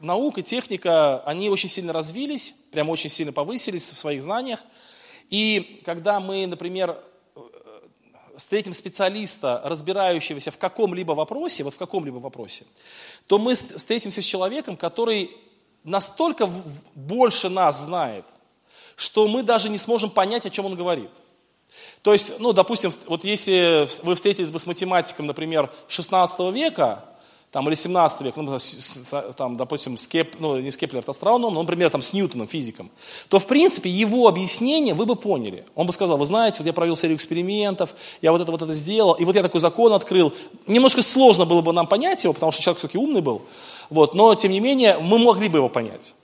наука, техника, они очень сильно развились, прям очень сильно повысились в своих знаниях. И когда мы, например, встретим специалиста, разбирающегося в каком-либо вопросе, вот в каком-либо вопросе, то мы встретимся с человеком, который настолько больше нас знает, что мы даже не сможем понять, о чем он говорит. То есть, ну, допустим, вот если вы встретились бы с математиком, например, 16 века, там, или 17 века, ну, там, допустим, с Кеп, ну, не с Кеплер, это астроном, но, например, там, с Ньютоном, физиком, то, в принципе, его объяснение вы бы поняли. Он бы сказал, вы знаете, вот я провел серию экспериментов, я вот это вот это сделал, и вот я такой закон открыл. Немножко сложно было бы нам понять его, потому что человек все-таки умный был, вот, но, тем не менее, мы могли бы его понять.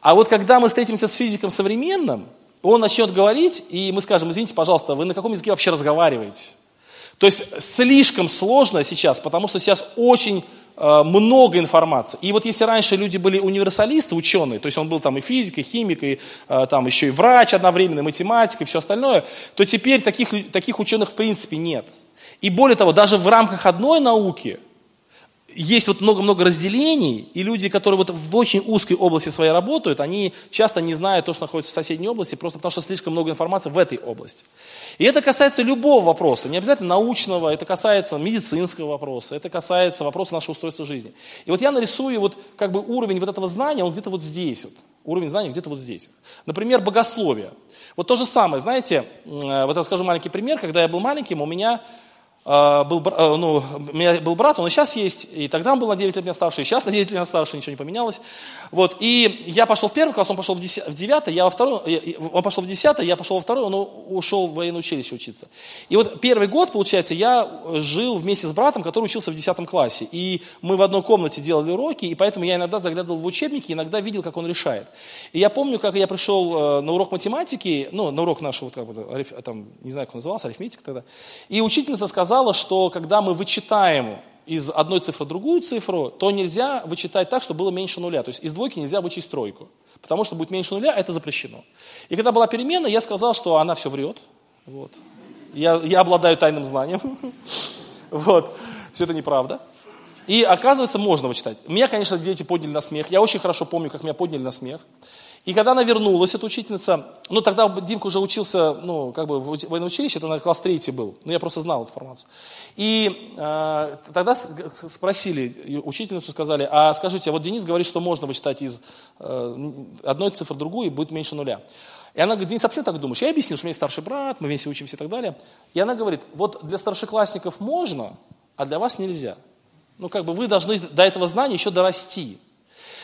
А вот когда мы встретимся с физиком современным, он начнет говорить, и мы скажем, извините, пожалуйста, вы на каком языке вообще разговариваете? То есть слишком сложно сейчас, потому что сейчас очень много информации. И вот если раньше люди были универсалисты, ученые, то есть он был там и физик, и химик, и э, там еще и врач одновременно, и математик, и все остальное, то теперь таких, таких ученых в принципе нет. И более того, даже в рамках одной науки – есть вот много-много разделений, и люди, которые вот в очень узкой области своей работают, они часто не знают то, что находится в соседней области, просто потому что слишком много информации в этой области. И это касается любого вопроса, не обязательно научного, это касается медицинского вопроса, это касается вопроса нашего устройства жизни. И вот я нарисую вот как бы уровень вот этого знания, он где-то вот здесь вот, уровень знания где-то вот здесь. Например, богословие. Вот то же самое, знаете, э, вот я расскажу маленький пример, когда я был маленьким, у меня был, а, ну, у меня был брат, он и сейчас есть, и тогда он был на 9 лет меня старше, и сейчас на 9 лет меня старше, ничего не поменялось. Вот, и я пошел в первый класс, он пошел в, 10, в 9, я во второй, он пошел в 10, я пошел во второй, он ушел в военное училище учиться. И вот первый год, получается, я жил вместе с братом, который учился в 10 классе. И мы в одной комнате делали уроки, и поэтому я иногда заглядывал в учебники, иногда видел, как он решает. И я помню, как я пришел э, на урок математики, ну, на урок нашего, как бы, там, не знаю, как он назывался, арифметика тогда, и учительница сказала, сказала, что когда мы вычитаем из одной цифры другую цифру, то нельзя вычитать так, чтобы было меньше нуля. То есть из двойки нельзя вычесть тройку, потому что будет меньше нуля, это запрещено. И когда была перемена, я сказал, что она все врет. Вот. Я, я обладаю тайным знанием. (laughs) Вот. Все это неправда. И оказывается, можно вычитать. Меня, конечно, дети подняли на смех. Я очень хорошо помню, как меня подняли на смех. И когда она вернулась, эта учительница, ну тогда Димка уже учился, ну как бы в военном училище, это, наверное, класс третий был, но я просто знал эту информацию. И э, тогда спросили учительницу, сказали, а скажите, а вот Денис говорит, что можно вычитать из э, одной цифры другую и будет меньше нуля. И она говорит, Денис, а почему так думаешь? Я объяснил, что у меня есть старший брат, мы вместе учимся и так далее. И она говорит, вот для старшеклассников можно, а для вас нельзя. Ну как бы вы должны до этого знания еще дорасти.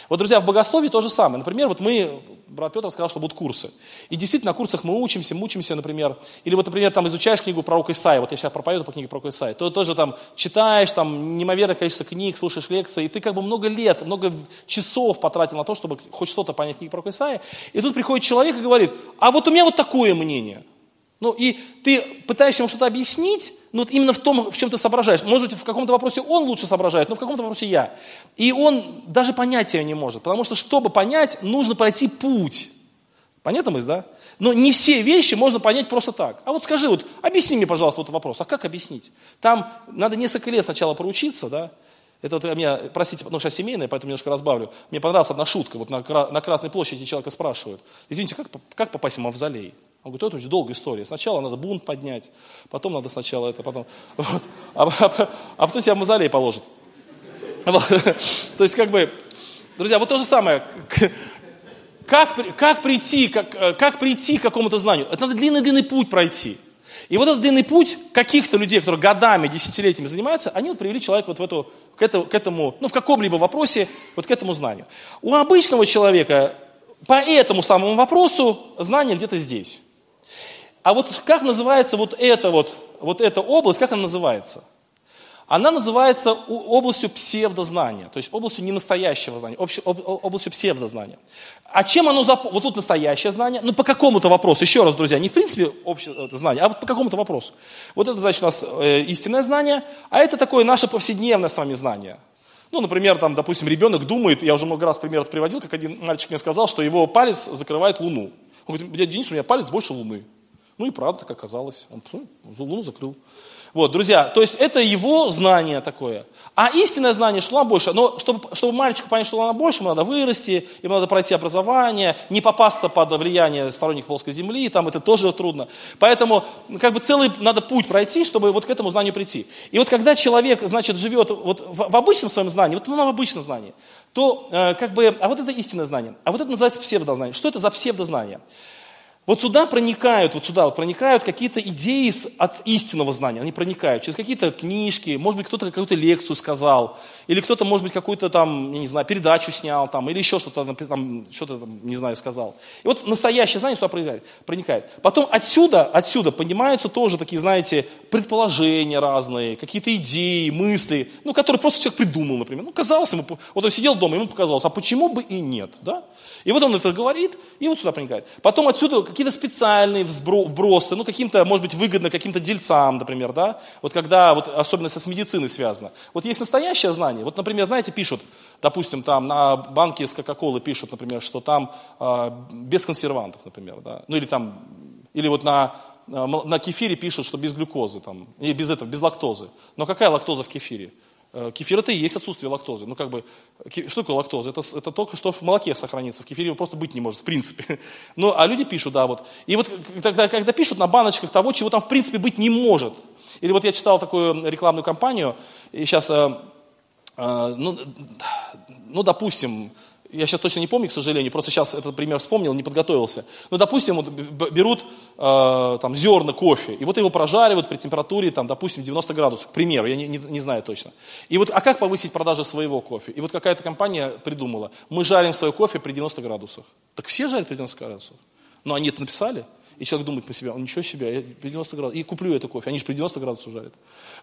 Вот, друзья, в богословии то же самое. Например, вот мы, брат Петр сказал, что будут курсы. И действительно, на курсах мы учимся, мучимся, например. Или вот, например, там изучаешь книгу пророка Исаия, вот я сейчас проповедую по книге пророка Исаия, то тоже там читаешь, там неимоверное количество книг, слушаешь лекции, и ты как бы много лет, много часов потратил на то, чтобы хоть что-то понять книгу пророка Исаия. И тут приходит человек и говорит, а вот у меня вот такое мнение – ну и ты пытаешься ему что-то объяснить, ну вот именно в том, в чем ты соображаешь. Может быть, в каком-то вопросе он лучше соображает, но в каком-то вопросе я. И он даже понятия не может, потому что, чтобы понять, нужно пройти путь. Понятно мысль, да? Но не все вещи можно понять просто так. А вот скажи, вот объясни мне, пожалуйста, вот вопрос. А как объяснить? Там надо несколько лет сначала проучиться, да? Это вот меня, простите, потому что я семейная, поэтому немножко разбавлю. Мне понравилась одна шутка. Вот на, на Красной площади человека спрашивают. Извините, как, как попасть в мавзолей? Он говорит, это очень долгая история. Сначала надо бунт поднять, потом надо сначала это, потом... (laughs) Вот, а, а, а потом тебя в мавзолей положат. (laughs) То есть, как бы, друзья, вот то же самое. Как, как, прийти, как, как прийти к какому-то знанию? Это надо длинный-длинный путь пройти. И вот этот длинный путь каких-то людей, которые годами, десятилетиями занимаются, они вот привели человека вот в эту, к, этому, к этому, ну, в каком-либо вопросе, вот к этому знанию. У обычного человека по этому самому вопросу знание где-то здесь. А вот как называется вот эта вот, вот эта область, как она называется? Она называется областью псевдознания, то есть областью ненастоящего знания, областью псевдознания. А чем оно, зап... вот тут настоящее знание, ну по какому-то вопросу, еще раз, друзья, не в принципе общее знание, а вот по какому-то вопросу. Вот это, значит, у нас э, истинное знание, а это такое наше повседневное с вами знание. Ну, например, там, допустим, ребенок думает, я уже много раз пример приводил, как один мальчик мне сказал, что его палец закрывает Луну. Он говорит, дядя Денис, у меня палец больше Луны. Ну и правда, как оказалось, он Луну закрыл. Вот, друзья, то есть это его знание такое. А истинное знание, что Луна больше. Но чтобы, чтобы мальчику понять, что Луна больше, ему надо вырасти, ему надо пройти образование, не попасться под влияние сторонников плоской земли, там это тоже трудно. Поэтому как бы целый надо путь пройти, чтобы вот к этому знанию прийти. И вот когда человек, значит, живет вот в, в обычном своем знании, вот ну, в обычном знании, то э, как бы, а вот это истинное знание, а вот это называется псевдознание. Что это за псевдознание? Вот сюда проникают, вот сюда вот проникают какие-то идеи от истинного знания. Они проникают через какие-то книжки, может быть, кто-то какую-то лекцию сказал, или кто-то, может быть, какую-то там, я не знаю, передачу снял, там, или еще что-то, там, что-то там, не знаю, сказал. И вот настоящее знание сюда проникает. проникает. Потом отсюда, отсюда поднимаются тоже такие, знаете, предположения разные, какие-то идеи, мысли, ну, которые просто человек придумал, например. Ну, казалось ему, вот он сидел дома, ему показалось, а почему бы и нет, да? И вот он это говорит, и вот сюда проникает. Потом отсюда какие-то специальные вбросы, ну, каким-то, может быть, выгодно каким-то дельцам, например, да? Вот когда, вот особенно с медициной связано. Вот есть настоящее знание. Вот, например, знаете, пишут, допустим, там на банке с Кока-Колы пишут, например, что там э, без консервантов, например, да? Ну, или там, или вот на а, на кефире пишут, что без глюкозы, там, и без этого, без лактозы. Но какая лактоза в кефире? Э, кефир это и есть отсутствие лактозы. Ну, как бы, что такое лактоза? Это, это только что в молоке сохранится, в кефире его просто быть не может, в принципе. (laughs) Ну, а люди пишут, да, вот. И вот тогда, когда пишут на баночках того, чего там в принципе быть не может. Или вот я читал такую рекламную кампанию, и сейчас, э, э, ну, ну, допустим, я сейчас точно не помню, к сожалению, просто сейчас этот пример вспомнил, не подготовился. Но, допустим, вот берут э, там, зерна кофе, и вот его прожаривают при температуре, там, допустим, 90 градусов, к примеру, я не, не, не знаю точно. И вот, а как повысить продажи своего кофе? И вот какая-то компания придумала, мы жарим свой кофе при 90 градусах. Так все жарят при 90 градусах. Но они это написали. И человек думает по себе, он ничего себе, я при 90 градусах, и куплю это кофе, они же при 90 градусах жарят.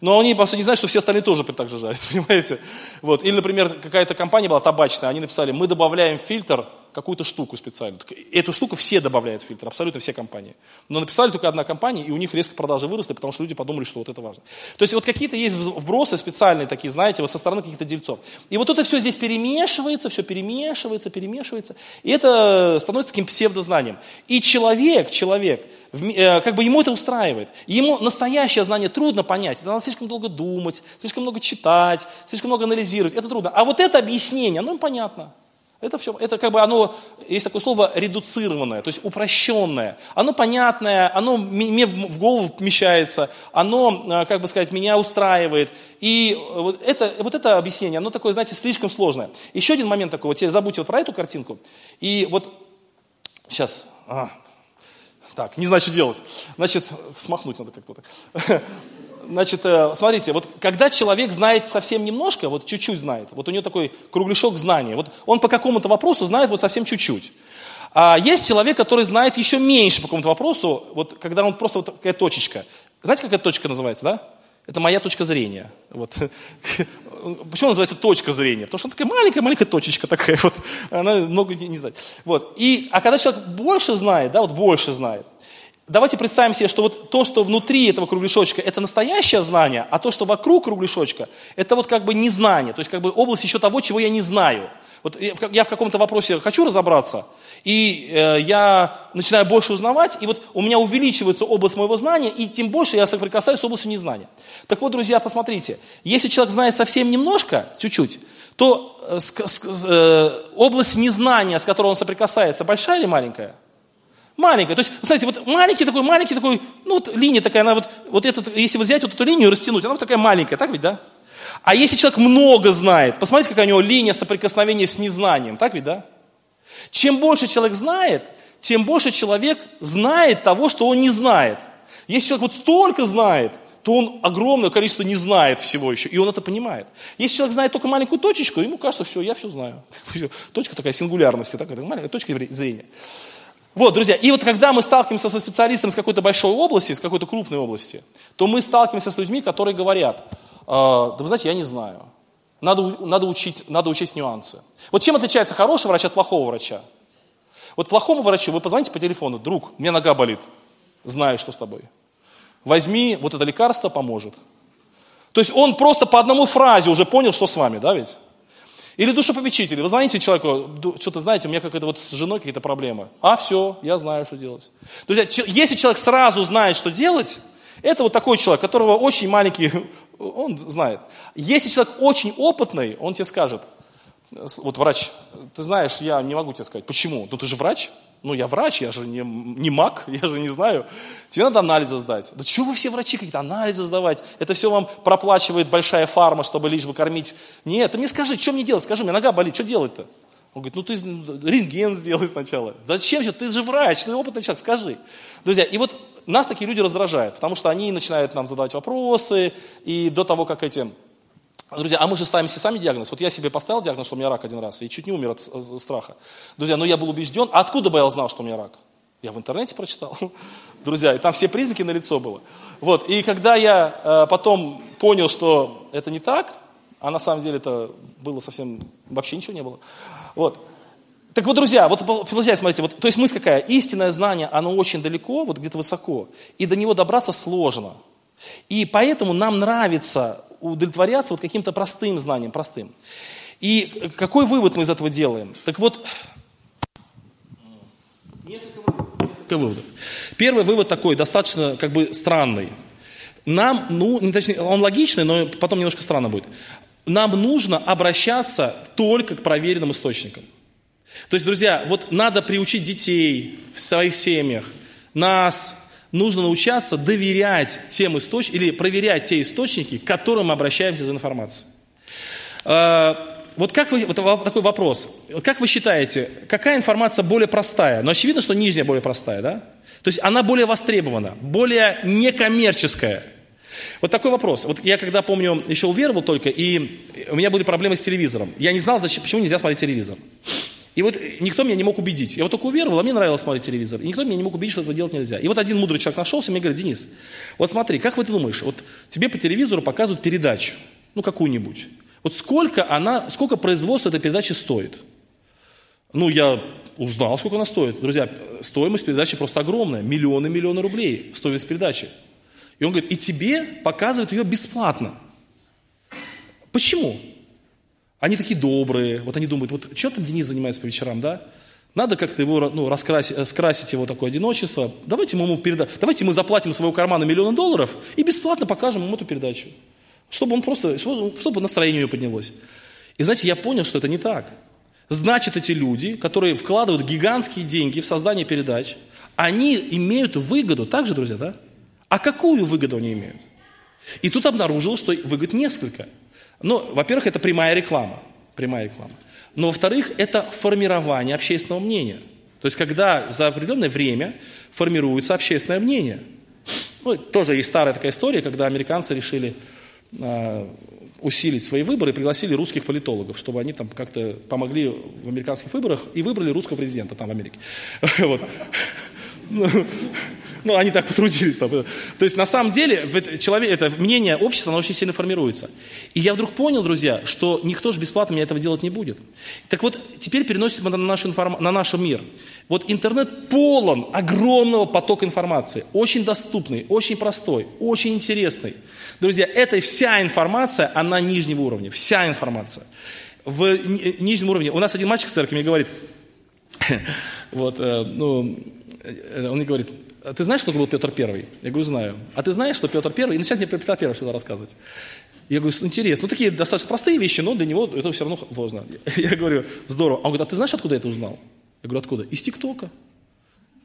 Но они просто не знают, что все остальные тоже так же жарят, (laughs) понимаете? Вот. Или, например, какая-то компания была табачная, они написали, мы добавляем фильтр какую-то штуку специальную. Эту штуку все добавляют в фильтр, абсолютно все компании. Но написали только одна компания, и у них резко продажи выросли, потому что люди подумали, что вот это важно. То есть вот какие-то есть вбросы специальные такие, знаете, вот со стороны каких-то дельцов. И вот это все здесь перемешивается, все перемешивается, перемешивается. И это становится таким псевдознанием. И человек, человек, э, как бы ему это устраивает. Ему настоящее знание трудно понять. Это надо слишком долго думать, слишком много читать, слишком много анализировать. Это трудно. А вот это объяснение, оно им понятно. Это все, это как бы оно, есть такое слово редуцированное, то есть упрощенное. Оно понятное, оно мне в голову помещается, оно, э, как бы сказать, меня устраивает. И вот это, вот это объяснение, оно такое, знаете, слишком сложное. Еще один момент такой, вот теперь забудьте вот про эту картинку. И вот, сейчас, а, так, не знаю, что делать. Значит, смахнуть надо как-то так. (laughs) Значит, э, смотрите, вот когда человек знает совсем немножко, вот чуть-чуть знает, вот у него такой кругляшок знания, вот он по какому-то вопросу знает вот совсем чуть-чуть. А есть человек, который знает еще меньше по какому-то вопросу, вот когда он просто вот такая точечка. Знаете, как эта точка называется, да? Это моя точка зрения. Вот. (laughs) Почему называется точка зрения? Потому что она такая маленькая-маленькая точечка такая, (laughs) вот, она много не, не знает. Вот. И, а когда человек больше знает, да, вот больше знает, Давайте представим себе, что вот то, что внутри этого кругляшочка, это настоящее знание, а то, что вокруг кругляшочка, это вот как бы незнание, то есть как бы область еще того, чего я не знаю. Вот я в каком-то вопросе хочу разобраться, и э, я начинаю больше узнавать, и вот у меня увеличивается область моего знания, и тем больше я соприкасаюсь с областью незнания. Так вот, друзья, посмотрите, если человек знает совсем немножко, чуть-чуть, то э, э, область незнания, с которой он соприкасается, большая или маленькая? Маленькая. То есть, смотрите, вот маленький такой, маленький такой, ну вот линия такая, она вот, вот этот, если вот взять вот эту линию и растянуть, она вот такая маленькая, так ведь, да? А если человек много знает, посмотрите, какая у него линия соприкосновения с незнанием, так ведь, да? Чем больше человек знает, тем больше человек знает того, что он не знает. Если человек вот столько знает, то он огромное количество не знает всего еще, и он это понимает. Если человек знает только маленькую точечку, ему кажется, все, я все знаю. (laughs) Точка такая сингулярности, такая маленькая точка зрения. Вот, друзья, и вот когда мы сталкиваемся со специалистом с какой-то большой области, с какой-то крупной области, то мы сталкиваемся с людьми, которые говорят, э, да вы знаете, я не знаю, надо, надо, учить, надо учить нюансы. Вот чем отличается хороший врач от плохого врача? Вот плохому врачу вы позвоните по телефону, друг, мне нога болит, знаю, что с тобой. Возьми, вот это лекарство поможет. То есть он просто по одному фразе уже понял, что с вами, да ведь? Или душепопечители. Вы звоните человеку, что-то знаете, у меня какая-то вот с женой какие-то проблемы. А, все, я знаю, что делать. Друзья, если человек сразу знает, что делать, это вот такой человек, которого очень маленький, (laughs) он знает. Если человек очень опытный, он тебе скажет, вот врач, ты знаешь, я не могу тебе сказать, почему? Ну ты же врач, ну, я врач, я же не, не маг, (laughs) я же не знаю. Тебе надо анализы сдать. Да чего вы все врачи какие-то анализы сдавать? Это все вам проплачивает большая фарма, чтобы лишь бы кормить. Нет, ты мне скажи, что мне делать? Скажи, мне нога болит, что делать-то? Он говорит, ну ты рентген сделай сначала. Зачем же? Ты же врач, ты опытный человек, скажи. Друзья, и вот нас такие люди раздражают, потому что они начинают нам задавать вопросы, и до того, как эти... Друзья, а мы же ставим себе сами диагноз. Вот я себе поставил диагноз, что у меня рак один раз, и чуть не умер от э, страха. Друзья, но я был убежден. А откуда бы я знал, что у меня рак? Я в интернете прочитал, (laughs) друзья, и там все признаки на лицо было. Вот, и когда я э, потом понял, что это не так, а на самом деле это было совсем, вообще ничего не было. Вот. Так вот, друзья, вот получается, смотрите, вот, то есть мысль какая? Истинное знание, оно очень далеко, вот где-то высоко, и до него добраться сложно. И поэтому нам нравится удовлетворяться вот каким-то простым знанием, простым. И какой вывод мы из этого делаем? Так вот, несколько несколько выводов. Первый вывод такой, достаточно как бы странный. Нам, ну, точнее, он логичный, но потом немножко странно будет. Нам нужно обращаться только к проверенным источникам. То есть, друзья, вот надо приучить детей в своих семьях, нас, нужно научаться доверять тем источникам, или проверять те источники, к которым мы обращаемся за информацией. А, вот как вы, вот такой вопрос. Как вы считаете, какая информация более простая? Ну, очевидно, что нижняя более простая, да? То есть она более востребована, более некоммерческая. Вот такой вопрос. Вот я когда помню, еще уверовал только, и у меня были проблемы с телевизором. Я не знал, зачем, почему нельзя смотреть телевизор. И вот никто меня не мог убедить. Я вот только уверовал, а мне нравилось смотреть телевизор. И никто меня не мог убедить, что этого делать нельзя. И вот один мудрый человек нашелся и мне говорит, Денис, вот смотри, как вы думаешь, вот тебе по телевизору показывают передачу, ну какую-нибудь. Вот сколько она, сколько производство этой передачи стоит? Ну, я узнал, сколько она стоит. Друзья, стоимость передачи просто огромная. Миллионы, миллионы рублей стоимость передачи. И он говорит, и тебе показывают ее бесплатно. Почему? Они такие добрые, вот они думают, вот что там Денис занимается по вечерам, да? Надо как-то его, ну, раскрасить, э, скрасить его такое одиночество. Давайте мы ему переда... Давайте мы заплатим своего кармана миллион долларов и бесплатно покажем ему эту передачу чтобы он просто, чтобы настроение у него поднялось. И знаете, я понял, что это не так. Значит, эти люди, которые вкладывают гигантские деньги в создание передач, они имеют выгоду, так же, друзья, да? А какую выгоду они имеют? И тут обнаружилось, что выгод несколько. Ну, во-первых, это прямая реклама. Прямая реклама. Но, во-вторых, это формирование общественного мнения. То есть, когда за определенное время формируется общественное мнение. Ну, тоже есть старая такая история, когда американцы решили а, усилить свои выборы и пригласили русских политологов, чтобы они там как-то помогли в американских выборах и выбрали русского президента там в Америке. (laughs) Вот. Ну, (laughs) ну, они так потрудились. Там. То есть, на самом деле, человек, это мнение общества, оно очень сильно формируется. И я вдруг понял, друзья, что никто же бесплатно мне этого делать не будет. Так вот, теперь переносим это на, нашу информ... на наш мир. Вот интернет полон огромного потока информации. Очень доступный, очень простой, очень интересный. Друзья, это вся информация, она нижнего уровня. Вся информация. В нижнем уровне. У нас один мальчик в церкви мне говорит, (laughs) вот, э, ну, он мне говорит, «А ты знаешь, кто был Петр Первый? Я говорю, знаю. А ты знаешь, что Петр Первый? И начинает мне про Петра Первого что-то рассказывать. Я говорю, интересно. Ну, такие достаточно простые вещи, но для него это все равно важно. (laughs) Я говорю, здорово. Он говорит, а ты знаешь, откуда я это узнал? Я говорю, откуда? Из ТикТока.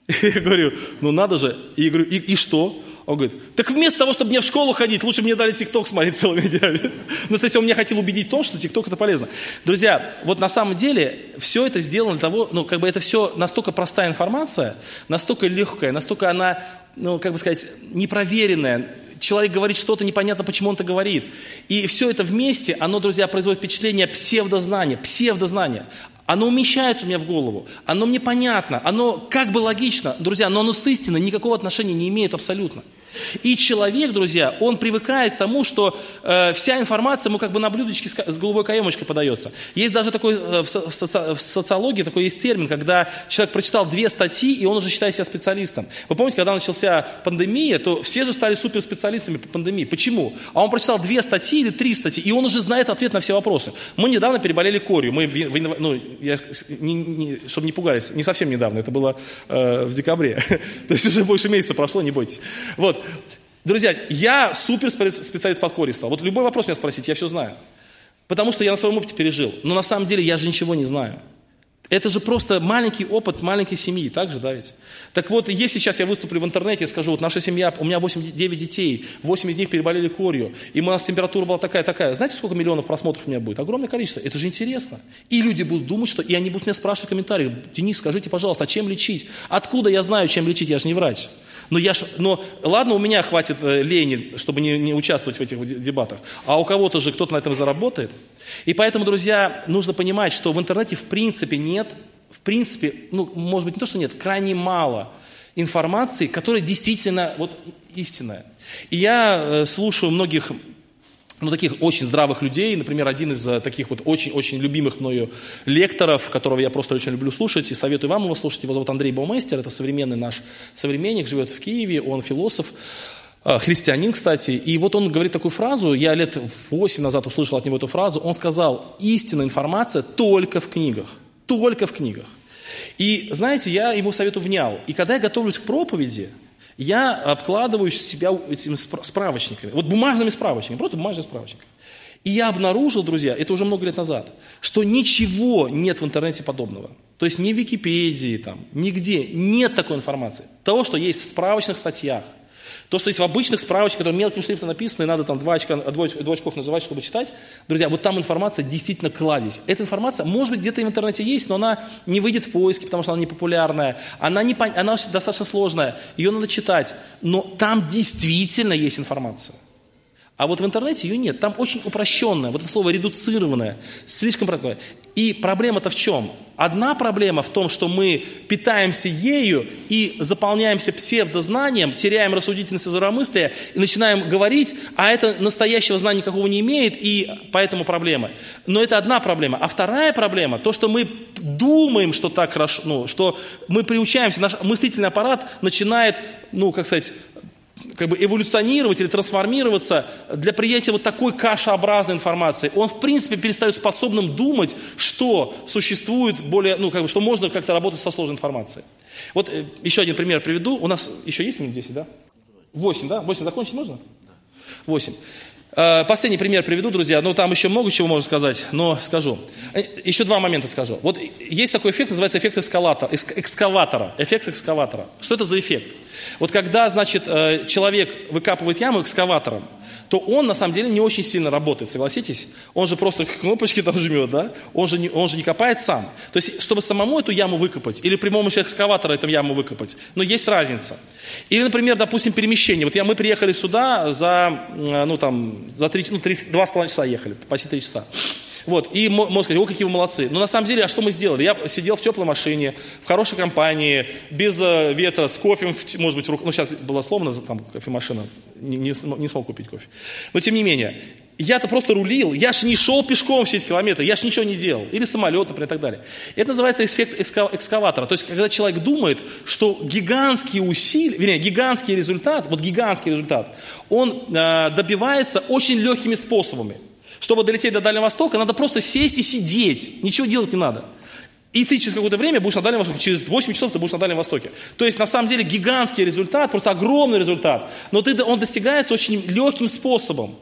(laughs) Я говорю, ну надо же. И я говорю, и, и что? Он говорит, так вместо того, чтобы мне в школу ходить, лучше мне дали ТикТок смотреть целыми днями. (laughs) Ну, то есть он меня хотел убедить в том, что ТикТок это полезно. Друзья, вот на самом деле все это сделано для того, ну, как бы это все настолько простая информация, настолько легкая, настолько она, ну, как бы сказать, непроверенная, человек говорит что-то, непонятно, почему он это говорит. И все это вместе, оно, друзья, производит впечатление псевдознания, псевдознания. Оно умещается у меня в голову, оно мне понятно, оно как бы логично, друзья, но оно с истиной никакого отношения не имеет абсолютно. И человек, друзья, он привыкает к тому, что э, вся информация ему как бы на блюдечке с, с голубой каемочкой подается. Есть даже такой, э, в, соци, в социологии такой есть термин, когда человек прочитал две статьи, и он уже считает себя специалистом. Вы помните, когда начался пандемия, то все же стали суперспециалистами по пандемии. Почему? А он прочитал две статьи или три статьи, и он уже знает ответ на все вопросы. Мы недавно переболели корью. Мы, в, в, ну, я, не, не, чтобы не пугались, не совсем недавно, это было э, в декабре. (laughs) То есть уже больше месяца прошло, не бойтесь. Вот. Друзья, я супер специалист под корей стал. Вот любой вопрос меня спросить, я все знаю. Потому что я на своем опыте пережил. Но на самом деле я же ничего не знаю. Это же просто маленький опыт маленькой семьи, так же, да ведь? Так вот, если сейчас я выступлю в интернете и скажу, вот наша семья, у меня 8-9 детей, 8 из них переболели корью, и у нас температура была такая-такая, знаете, сколько миллионов просмотров у меня будет? Огромное количество. Это же интересно. И люди будут думать, что... И они будут меня спрашивать в комментариях, Денис, скажите, пожалуйста, а чем лечить? Откуда я знаю, чем лечить? Я же не врач. Но, я ж, но ладно, у меня хватит э, лени, чтобы не, не участвовать в этих дебатах. А у кого-то же кто-то на этом заработает. И поэтому, друзья, нужно понимать, что в интернете в принципе нет, в принципе, ну, может быть, не то, что нет, крайне мало информации, которая действительно вот истинная. И я э, слушаю многих ну, таких очень здравых людей, например, один из э, таких вот очень-очень любимых мною лекторов, которого я просто очень люблю слушать и советую вам его слушать, его зовут Андрей Баумейстер, это современный наш современник, живет в Киеве, он философ, э, христианин, кстати, и вот он говорит такую фразу, я лет 8 назад услышал от него эту фразу, он сказал, истинная информация только в книгах, только в книгах. И, знаете, я ему совету внял, и когда я готовлюсь к проповеди, я обкладываю себя этими справочниками, вот бумажными справочниками, просто бумажными справочниками. И я обнаружил, друзья, это уже много лет назад, что ничего нет в интернете подобного. То есть ни в Википедии, там, нигде нет такой информации. Того, что есть в справочных статьях, то, что есть в обычных справочниках, которые мелким шрифтом написаны, и надо там два, очка, два, два очков называть, чтобы читать, друзья, вот там информация действительно кладезь. Эта информация, может быть, где-то в интернете есть, но она не выйдет в поиске, потому что она не популярная, она, не, она достаточно сложная, ее надо читать, но там действительно есть информация. А вот в интернете ее нет. Там очень упрощенное, вот это слово редуцированное, слишком простое. И проблема-то в чем? Одна проблема в том, что мы питаемся ею и заполняемся псевдознанием, теряем рассудительность и здравомыслие и начинаем говорить, а это настоящего знания никакого не имеет, и поэтому проблема. Но это одна проблема. А вторая проблема, то, что мы думаем, что так хорошо, ну, что мы приучаемся, наш мыслительный аппарат начинает, ну, как сказать, как бы эволюционировать или трансформироваться для приятия вот такой кашеобразной информации. Он, в принципе, перестает способным думать, что существует более, ну, как бы, что можно как-то работать со сложной информацией. Вот э, еще один пример приведу. У нас еще есть минут 10, да? 8, да? 8 закончить можно? 8. Э, последний пример приведу, друзья. Ну, там еще много чего можно сказать, но скажу. Э, еще два момента скажу. Вот есть такой эффект, называется эффект эскалатора, экскаватора. Эффект экскаватора. Что это за эффект? Вот когда, значит, э, человек выкапывает яму экскаватором, то он на самом деле не очень сильно работает, согласитесь? Он же просто (laughs) кнопочки там жмет, да? Он же не, он же не копает сам. То есть, чтобы самому эту яму выкопать, или при помощи экскаватора эту яму выкопать, но есть разница. Или, например, допустим, перемещение. Вот я, мы приехали сюда за, ну, там, за 3, ну, 3, 2,5 часа ехали, почти 3 часа. Вот, и можно сказать, о, какие вы молодцы. Но на самом деле, а что мы сделали? Я сидел в теплой машине, в хорошей компании, без э, ветра, с кофе, может быть, в рук... ну сейчас была сломана там кофемашина, не, не, не смог купить кофе. Но тем не менее, я-то просто рулил, я же не шел пешком все эти километры, я же ничего не делал. Или самолет, например, и так далее. Это называется эффект экскаватора. То есть, когда человек думает, что гигантские усилия, вернее, гигантский результат, вот гигантский результат, он э, добивается очень легкими способами. Чтобы долететь до Дальнего Востока, надо просто сесть и сидеть. Ничего делать не надо. И ты через какое-то время будешь на Дальнем Востоке, через 8 часов ты будешь на Дальнем Востоке. То есть, на самом деле, гигантский результат, просто огромный результат. Но ты, он достигается очень легким способом.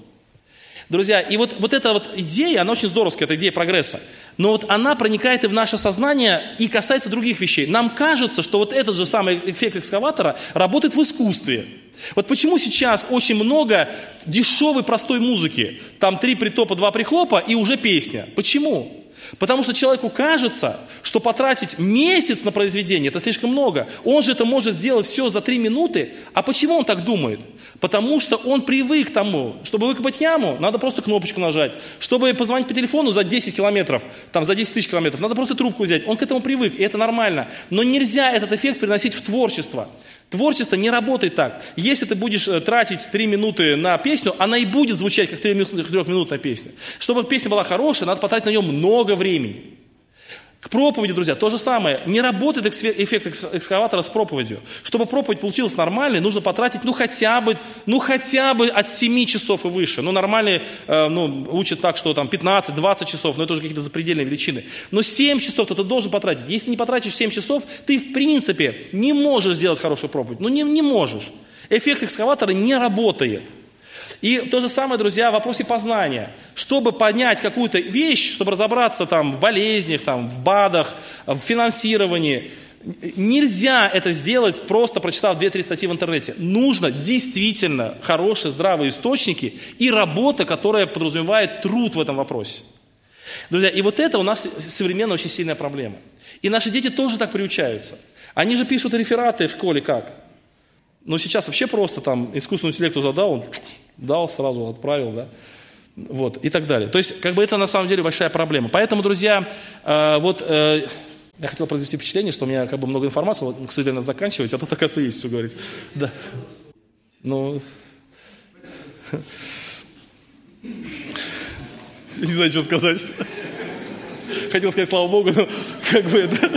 Друзья, и вот, вот эта вот идея, она очень здоровская, эта идея прогресса. Но вот она проникает и в наше сознание и касается других вещей. Нам кажется, что вот этот же самый эффект экскаватора работает в искусстве. Вот почему сейчас очень много дешевой простой музыки. Там три притопа, два прихлопа и уже песня. Почему? Потому что человеку кажется, что потратить месяц на произведение – это слишком много. Он же это может сделать все за три минуты. А почему он так думает? Потому что он привык к тому, чтобы выкопать яму, надо просто кнопочку нажать. Чтобы позвонить по телефону за 10 километров, там за 10 тысяч километров, надо просто трубку взять. Он к этому привык, и это нормально. Но нельзя этот эффект приносить в творчество. Творчество не работает так. Если ты будешь э, тратить 3 минуты на песню, она и будет звучать как 3-минутная песня. Чтобы песня была хорошая, надо потратить на нее много времени. К проповеди, друзья, то же самое. Не работает эффект экскаватора с проповедью. Чтобы проповедь получилась нормальной, нужно потратить ну хотя бы, ну хотя бы от 7 часов и выше. Ну нормальные э, ну, учат так, что там 15-20 часов, но это уже какие-то запредельные величины. Но 7 часов ты должен потратить. Если не потратишь 7 часов, ты в принципе не можешь сделать хорошую проповедь. Ну не, не можешь. Эффект экскаватора не работает. И то же самое, друзья, в вопросе познания. Чтобы понять какую-то вещь, чтобы разобраться там в болезнях, там, в БАДах, в финансировании, нельзя это сделать, просто прочитав 2-3 статьи в интернете. Нужно действительно хорошие, здравые источники и работа, которая подразумевает труд в этом вопросе. Друзья, и вот это у нас современная очень сильная проблема. И наши дети тоже так приучаются. Они же пишут рефераты в школе как? Ну, сейчас вообще просто там искусственному интеллекту задал, он дал, сразу отправил, да. Вот, и так далее. То есть, как бы это на самом деле большая проблема. Поэтому, друзья, э, вот э, я хотел произвести впечатление, что у меня как бы много информации, вот, к сожалению, надо заканчивать, а тут, оказывается, есть все говорить. Да. Ну, не знаю, что сказать. Хотел сказать слава Богу, но как бы это...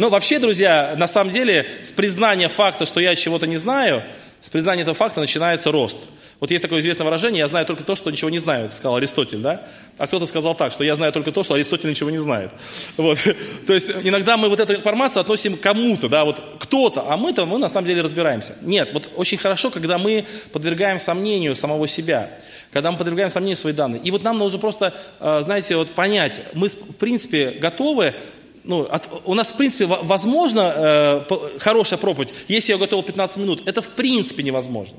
Но вообще, друзья, на самом деле, с признания факта, что я чего-то не знаю, с признания этого факта начинается рост. Вот есть такое известное выражение, я знаю только то, что ничего не знаю, сказал Аристотель, да? А кто-то сказал так, что я знаю только то, что Аристотель ничего не знает. Вот. (laughs) То есть иногда мы вот эту информацию относим кому-то, да, вот кто-то, а мы-то, мы на самом деле разбираемся. Нет, вот очень хорошо, когда мы подвергаем сомнению самого себя, когда мы подвергаем сомнению свои данные. И вот нам нужно просто, э, знаете, вот понять, мы в принципе готовы ну, от, у нас, в принципе, возможно э, хорошая проповедь, если я готовил 15 минут. Это в принципе невозможно.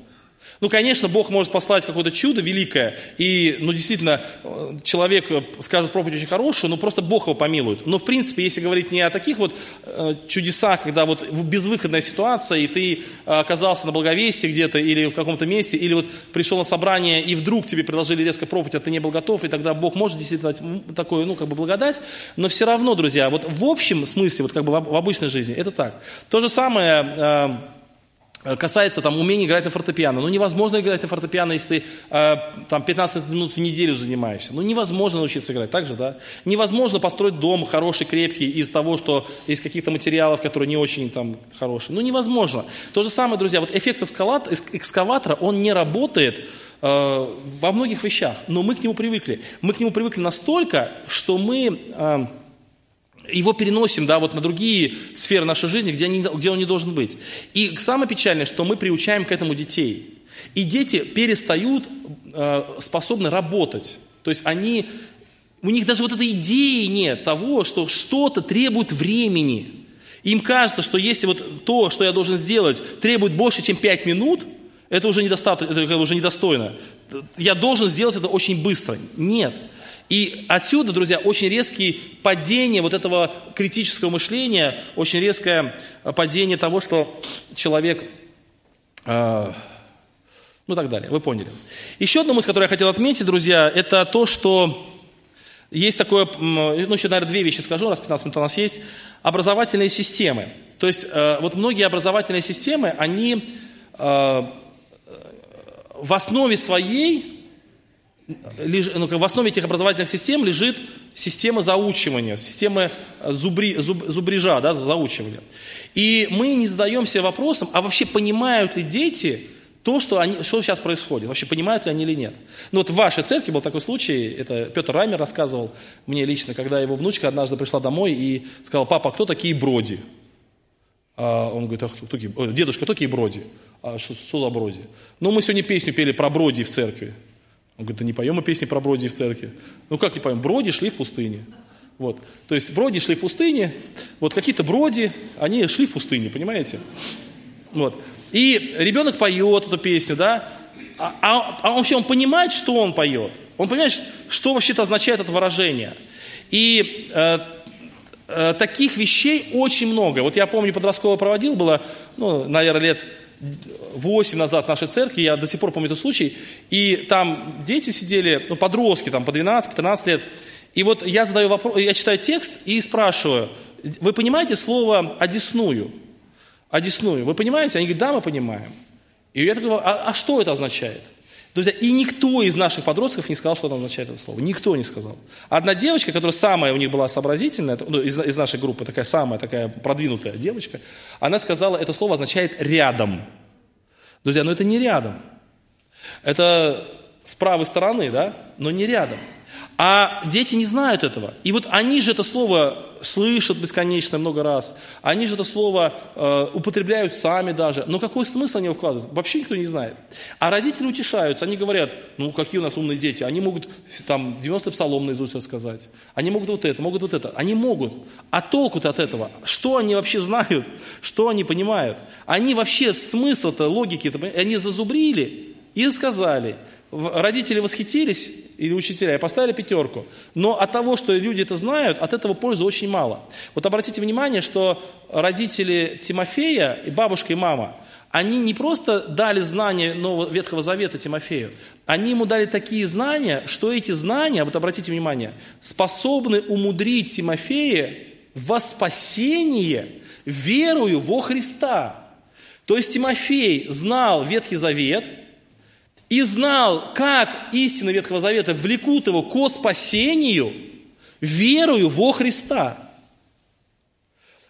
Ну, конечно, Бог может послать какое-то чудо великое, и, ну, действительно, э, человек э, скажет проповедь очень хорошую, но просто Бог его помилует. Но, в принципе, если говорить не о таких вот э, чудесах, когда вот безвыходная ситуация, и ты оказался на благовестии где-то, или в каком-то месте, или вот пришел на собрание, и вдруг тебе предложили резко проповедь, а ты не был готов, и тогда Бог может действительно дать такую, ну, как бы благодать, но все равно, друзья, вот в общем смысле, вот как бы в обычной жизни, это так. То же самое Э, касается там умения играть на фортепиано. Ну, невозможно играть на фортепиано, если ты э, там 15 минут в неделю занимаешься. Ну, невозможно научиться играть, так же, да? Невозможно построить дом хороший, крепкий из того, что из каких-то материалов, которые не очень там хорошие. Ну, невозможно. То же самое, друзья, вот эффект экскаватора, он не работает э, во многих вещах, но мы к нему привыкли. Мы к нему привыкли настолько, что мы... Э, его переносим да, вот на другие сферы нашей жизни, где, они, где он не должен быть. И самое печальное, что мы приучаем к этому детей. И дети перестают э, способны работать. То есть они, у них даже вот этой идеи нет того, что что-то требует времени. Им кажется, что если вот то, что я должен сделать, требует больше, чем 5 минут, это уже, недостаточно, это уже недостойно. Я должен сделать это очень быстро. Нет. И отсюда, друзья, очень резкие падение вот этого критического мышления, очень резкое падение того, что человек, э, ну так далее, вы поняли. Еще одна мысль, которую я хотел отметить, друзья, это то, что есть такое, ну еще, наверное, две вещи скажу, раз 15 минут у нас есть, образовательные системы. То есть э, вот многие образовательные системы, они э, в основе своей в основе этих образовательных систем лежит система заучивания, система э, зубри, зуб, зубрежа, да, заучивания. И мы не задаемся вопросом, а вообще понимают ли дети то, что, они, что сейчас происходит, вообще понимают ли они или нет. Ну вот в вашей церкви был такой случай, это Петр Раймер рассказывал мне лично, когда его внучка однажды пришла домой и сказала, папа, а кто такие броди? А он говорит, а кто такие, дедушка, кто такие броди? А что, что за броди? Ну мы сегодня песню пели про броди в церкви. Он говорит, да не поем мы песни про Броди в церкви. Ну как не поем? Броди шли в пустыне. Вот. То есть броди шли в пустыне, вот какие-то броди, они шли в пустыне, понимаете? Вот. И ребенок поет эту песню, да, а, а, а вообще он понимает, что он поет. Он понимает, что вообще-то означает это выражение. И э, э, таких вещей очень много. Вот я помню, подростковое проводил, было, ну, наверное, лет 8 назад в нашей церкви, я до сих пор помню этот случай, и там дети сидели, ну, подростки, там, по 12-13 лет, и вот я задаю вопрос, я читаю текст и спрашиваю, вы понимаете слово «одесную»? «Одесную». Вы понимаете? Они говорят, да, мы понимаем. И я такой, а, а что это означает? Друзья, и никто из наших подростков не сказал, что это означает это слово. Никто не сказал. Одна девочка, которая самая у них была сообразительная, ну, из, из нашей группы, такая самая такая продвинутая девочка, она сказала, это слово означает «рядом». Друзья, но это не рядом. Это с правой стороны, да, но не рядом. А дети не знают этого. И вот они же это слово слышат бесконечно много раз. Они же это слово э, употребляют сами даже. Но какой смысл они вкладывают? Вообще никто не знает. А родители утешаются. Они говорят, ну какие у нас умные дети. Они могут там 90 псалом наизусть рассказать. Они могут вот это, могут вот это. Они могут. А толку-то от этого? Что они вообще знают? Что они понимают? Они вообще смысл-то, логики-то, они зазубрили и сказали родители восхитились, или учителя, и поставили пятерку. Но от того, что люди это знают, от этого пользы очень мало. Вот обратите внимание, что родители Тимофея, и бабушка, и мама, они не просто дали знания Нового Ветхого Завета Тимофею, они ему дали такие знания, что эти знания, вот обратите внимание, способны умудрить Тимофея во спасение верою во Христа. То есть Тимофей знал Ветхий Завет – и знал, как истины Ветхого Завета влекут его ко спасению, верою во Христа.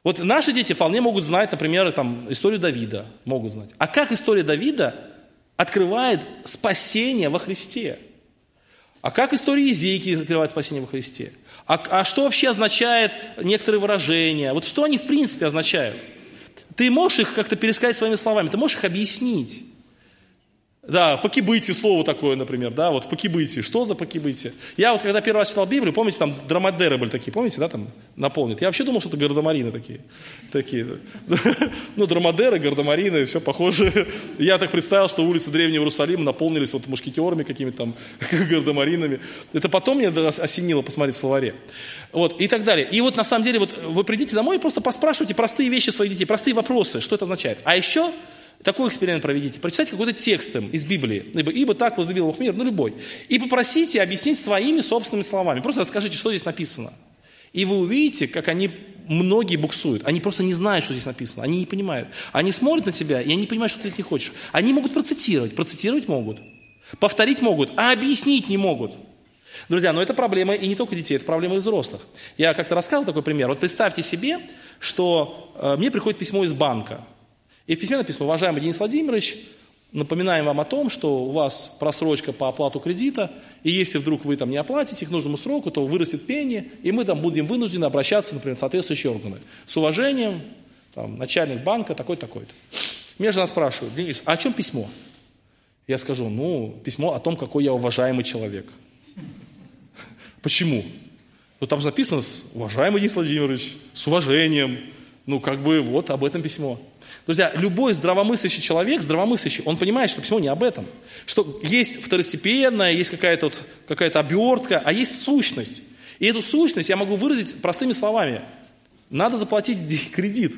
Вот наши дети вполне могут знать, например, там, историю Давида, могут знать. А как история Давида открывает спасение во Христе? А как история Езейки открывает спасение во Христе? А, а что вообще означает некоторые выражения? Вот что они в принципе означают? Ты можешь их как-то пересказать своими словами, ты можешь их объяснить. Да, в покибыте слово такое, например, да, вот в покибыте. Что за покибыте? Я вот когда первый раз читал Библию, помните, там драмадеры были такие, помните, да, там наполнят. Я вообще думал, что это гардемарины такие. такие. (laughs) Ну, драмадеры, гардемарины, все похоже. (laughs) Я так представил, что улицы Древнего Иерусалима наполнились вот мушкетерами какими-то там, (laughs) гардемаринами. Это потом мне осенило посмотреть в словаре. Вот, и так далее. И вот на самом деле, вот вы придите домой и просто поспрашивайте простые вещи своих детей, простые вопросы, что это означает. А еще такой эксперимент проведите. Прочитайте какой-то текст из Библии. Ибо, ибо так возлюбил Бог мир, ну любой. И попросите объяснить своими собственными словами. Просто расскажите, что здесь написано. И вы увидите, как они, многие буксуют. Они просто не знают, что здесь написано. Они не понимают. Они смотрят на тебя, и они понимают, что ты от них хочешь. Они могут процитировать. Процитировать могут. Повторить могут, а объяснить не могут. Друзья, но это проблема и не только детей, это проблема и взрослых. Я как-то рассказывал такой пример. Вот представьте себе, что э, мне приходит письмо из банка. И в письме написано, уважаемый Денис Владимирович, напоминаем вам о том, что у вас просрочка по оплату кредита, и если вдруг вы там не оплатите к нужному сроку, то вырастет пени, и мы там будем вынуждены обращаться, например, в соответствующие органы. С уважением, там, начальник банка такой-то, такой-то. Меня жена спрашивает, Денис, а о чем письмо? Я скажу, ну, письмо о том, какой я уважаемый человек. (laughs) Почему? Ну, там же написано, уважаемый Денис Владимирович, с уважением. Ну, как бы вот об этом письмо. Друзья, любой здравомыслящий человек, здравомыслящий, он понимает, что письмо не об этом. Что есть второстепенная, есть какая-то вот, какая обертка, а есть сущность. И эту сущность я могу выразить простыми словами. Надо заплатить кредит.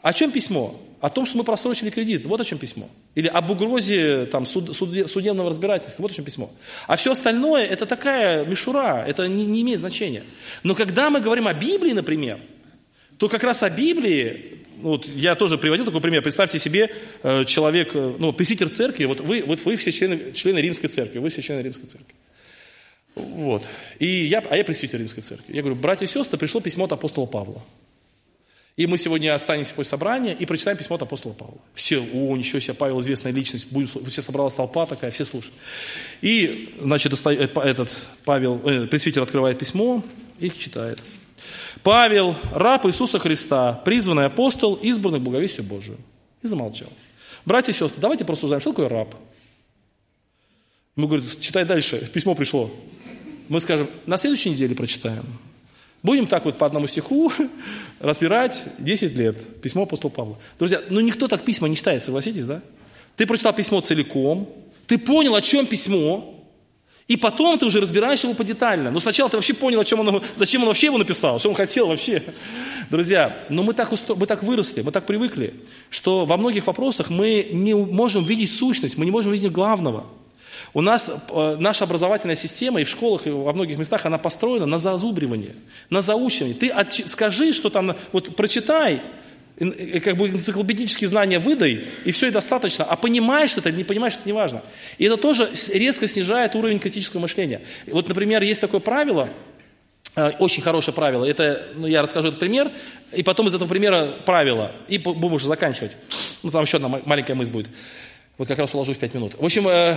О чем письмо? О том, что мы просрочили кредит. Вот о чем письмо. Или об угрозе там, суд, суд, судебного разбирательства. Вот о чем письмо. А все остальное это такая мишура, это не, не имеет значения. Но когда мы говорим о Библии, например, то как раз о Библии ну, вот я тоже приводил такой пример. Представьте себе, э, человек, э, ну, пресвитер церкви, вот вы, вот вы все члены, члены римской церкви, вы все члены римской церкви. Вот. И я, а я пресвитер римской церкви. Я говорю, братья и сестры, пришло письмо от апостола Павла. И мы сегодня останемся после собрания и прочитаем письмо от апостола Павла. Все, о, ничего себе, Павел известная личность, будем, все собралась толпа такая, все слушают. И, значит, э, этот Павел, э, пресвитер открывает письмо и читает. Павел, раб Иисуса Христа, призванный апостол, избранный к благовестию Божию. И замолчал. Братья и сестры, давайте просуждаем, что такое раб? Мы говорим, читай дальше, письмо пришло. Мы скажем, на следующей неделе прочитаем. Будем так вот по одному стиху (laughs) разбирать 10 лет. Письмо апостола Павла. Друзья, ну никто так письма не читает, согласитесь, да? Ты прочитал письмо целиком, ты понял, о чем письмо, и потом ты уже разбираешь его подетально. Но сначала ты вообще понял, о чем он, зачем он вообще его написал, что он хотел вообще. Друзья, но мы так, усто... мы так выросли, мы так привыкли, что во многих вопросах мы не можем видеть сущность, мы не можем видеть главного. У нас э, наша образовательная система и в школах, и во многих местах, она построена на зазубривании, на заучивании. Ты от... скажи, что там, вот прочитай, как бы энциклопедические знания выдай, и все, и достаточно. А понимаешь это, не понимаешь, это не важно. И это тоже резко снижает уровень критического мышления. Вот, например, есть такое правило, э, очень хорошее правило. Это, ну, я расскажу этот пример, и потом из этого примера правило, и будем уже заканчивать. Ну, там еще одна маленькая мысль будет. Вот как раз уложусь 5 минут. В общем, э,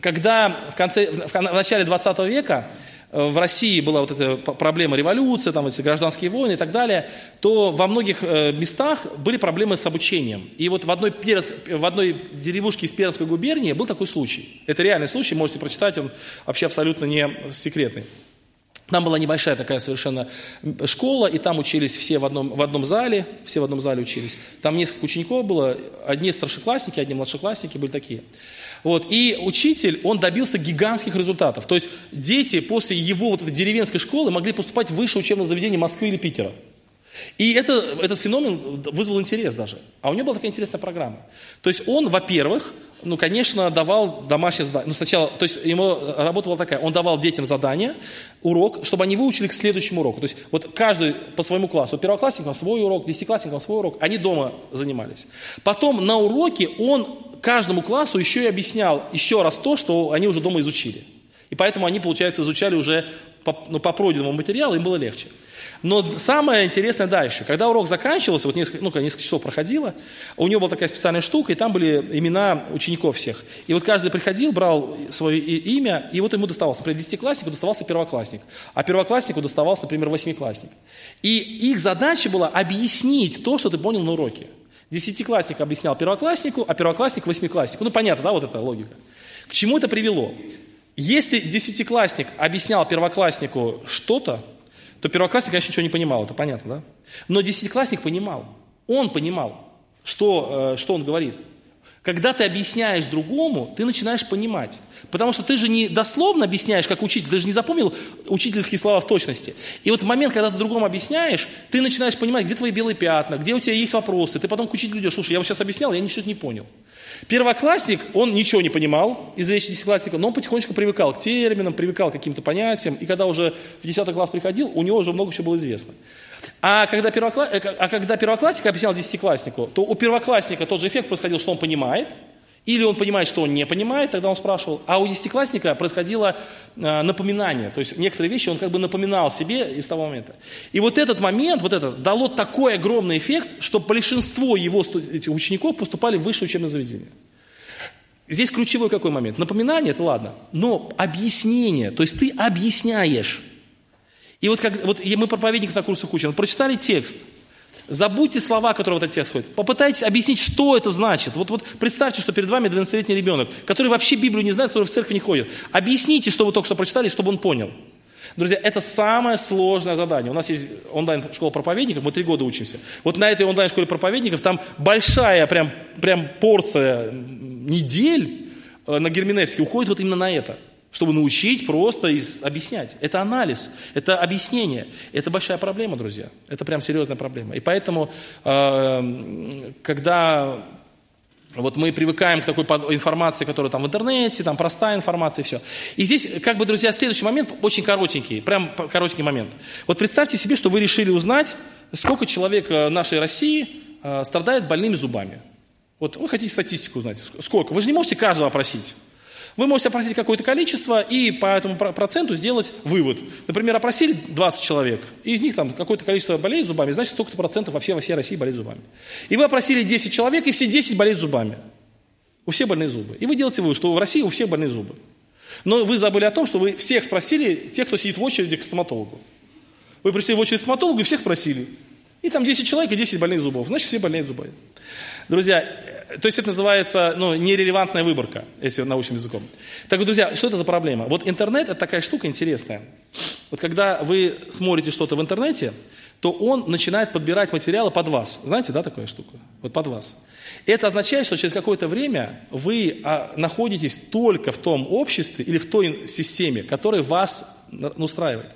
когда в, конце, в начале 20 века э, в России была вот эта проблема революции, там эти гражданские войны и так далее, то во многих э, местах были проблемы с обучением. И вот в одной, в одной деревушке из Пермской губернии был такой случай. Это реальный случай, можете прочитать, он вообще абсолютно не секретный. Там была небольшая такая совершенно школа, и там учились все в одном, в одном зале, все в одном зале учились. Там несколько учеников было, одни старшеклассники, одни младшеклассники были такие. Вот, и учитель, он добился гигантских результатов. То есть дети после его вот этой деревенской школы могли поступать в высшее учебное заведение Москвы или Питера. И это, этот феномен вызвал интерес даже. А у него была такая интересная программа. То есть он, во-первых, ну, конечно, давал домашнее задание. Ну, сначала, то есть ему работа была такая, он давал детям задание, урок, чтобы они выучили к следующему уроку. То есть вот каждый по своему классу, первоклассникам свой урок, десятиклассникам свой урок, они дома занимались. Потом на уроке он каждому классу еще и объяснял еще раз то, что они уже дома изучили. И поэтому они, получается, изучали уже по, ну, по пройденному материалу, им было легче. Но самое интересное дальше. Когда урок заканчивался, вот несколько, ну, несколько часов проходило, у него была такая специальная штука, и там были имена учеников всех. И вот каждый приходил, брал свое имя, и вот ему доставался. Например, десятикласснику доставался первоклассник, а первокласснику доставался, например, восьмиклассник. И их задача была объяснить то, что ты понял на уроке. Десятиклассник объяснял первокласснику, а первоклассник восьмикласснику. Ну, понятно, да, вот эта логика. К чему это привело? Если десятиклассник объяснял первокласснику что-то, то первоклассник, конечно, ничего не понимал, это понятно, да? Но десятиклассник понимал, он понимал, что, э, что он говорит. Когда ты объясняешь другому, ты начинаешь понимать. Потому что ты же не дословно объясняешь, как учитель, ты же не запомнил учительские слова в точности. И вот в момент, когда ты другому объясняешь, ты начинаешь понимать, где твои белые пятна, где у тебя есть вопросы. Ты потом к учителю идешь, слушай, я вот сейчас объяснял, я ничего не понял. Первоклассник, он ничего не понимал из речи десятиклассника, но он потихонечку привыкал к терминам, привыкал к каким-то понятиям, и когда уже в десятый класс приходил, у него уже много чего было известно. А когда, первокла... Э, а когда первоклассник объяснял десятикласснику, то у первоклассника тот же эффект происходил, что он понимает – или он понимает, что он не понимает, тогда он спрашивал. А у десятиклассника происходило э, напоминание. То есть некоторые вещи он как бы напоминал себе из того момента. И вот этот момент, вот это, дало такой огромный эффект, что большинство его этих учеников поступали в высшее учебное заведение. Здесь ключевой какой момент? Напоминание, это ладно. Но объяснение, то есть ты объясняешь. И вот, как, вот мы проповедников на курсах учим, прочитали текст – Забудьте слова, которые в этот текст ходят. Попытайтесь объяснить, что это значит. Вот, вот представьте, что перед вами 12-летний ребенок, который вообще Библию не знает, который в церковь не ходит. Объясните, что вы только что прочитали, чтобы он понял. Друзья, это самое сложное задание. У нас есть онлайн-школа проповедников, мы три года учимся. Вот на этой онлайн-школе проповедников там большая прям, прям порция недель э, на Герменевске уходит вот именно на это чтобы научить просто из, объяснять. Это анализ, это объяснение. Это большая проблема, друзья. Это прям серьезная проблема. И поэтому, э, когда вот мы привыкаем к такой информации, которая там в интернете, там простая информация и все. И здесь, как бы, друзья, следующий момент очень коротенький, прям коротенький момент. Вот представьте себе, что вы решили узнать, сколько человек э, нашей России э, страдает больными зубами. Вот вы хотите статистику узнать, сколько? Вы же не можете каждого опросить. Вы можете опросить какое-то количество и по этому проценту сделать вывод. Например, опросили 20 человек, и из них там какое-то количество болеет зубами, значит, столько-то процентов вообще во всей России болеет зубами. И вы опросили 10 человек, и все 10 болеют зубами. У всех больные зубы. И вы делаете вывод, что в России у всех больные зубы. Но вы забыли о том, что вы всех спросили, тех, кто сидит в очереди к стоматологу. Вы пришли в очередь к стоматологу и всех спросили. И там 10 человек и 10 больных зубов. Значит, все болеют зубами. Друзья, то есть это называется ну, нерелевантная выборка, если научным языком. Так вот, друзья, что это за проблема? Вот интернет – это такая штука интересная. Вот когда вы смотрите что-то в интернете, то он начинает подбирать материалы под вас. Знаете, да, такая штука? Вот под вас. Это означает, что через какое-то время вы а, находитесь только в том обществе или в той системе, которая вас устраивает.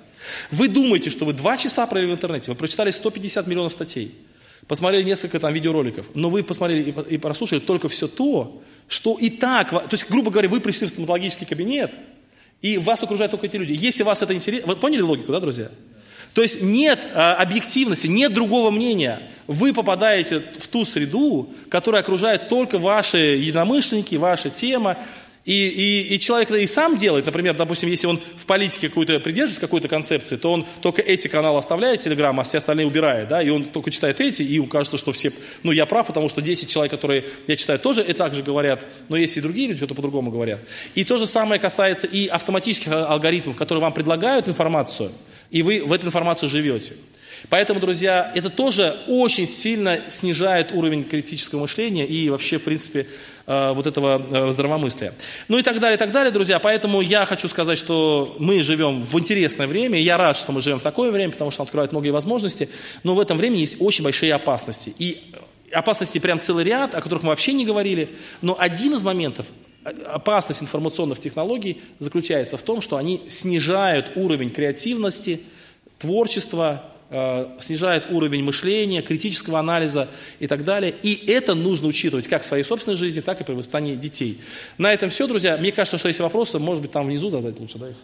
Вы думаете, что вы два часа провели в интернете, вы прочитали 150 миллионов статей – посмотрели несколько там видеороликов, но вы посмотрели и прослушали только все то, что и так, то есть, грубо говоря, вы пришли в стоматологический кабинет, и вас окружают только эти люди. Если вас это интересно, вы поняли логику, да, друзья? То есть нет а, объективности, нет другого мнения. Вы попадаете в ту среду, которая окружает только ваши единомышленники, ваша тема, И, и, и человек и сам делает, например, допустим, если он в политике какой-то придерживается какой-то концепции, то он только эти каналы оставляет, Телеграм, а все остальные убирает, да, и он только читает эти, и ему кажется, что все, ну, я прав, потому что 10 человек, которые я читаю, тоже и так же говорят, но есть и другие люди, которые по-другому говорят. И то же самое касается и автоматических алгоритмов, которые вам предлагают информацию, и вы в этой информации живете. Поэтому, друзья, это тоже очень сильно снижает уровень критического мышления и вообще, в принципе, вот этого э, здравомыслия. Ну и так далее, и так далее, друзья. Поэтому я хочу сказать, что мы живем в интересное время. И я рад, что мы живем в такое время, потому что открывает многие возможности. Но в этом времени есть очень большие опасности. И опасностей прям целый ряд, о которых мы вообще не говорили. Но один из моментов, э, опасность информационных технологий заключается в том, что они снижают уровень креативности, творчества, Э, снижает уровень мышления, критического анализа и так далее. И это нужно учитывать как в своей собственной жизни, так и при воспитании детей. На этом все, друзья. Мне кажется, что если вопросы, может быть, там внизу задать лучше, да, их?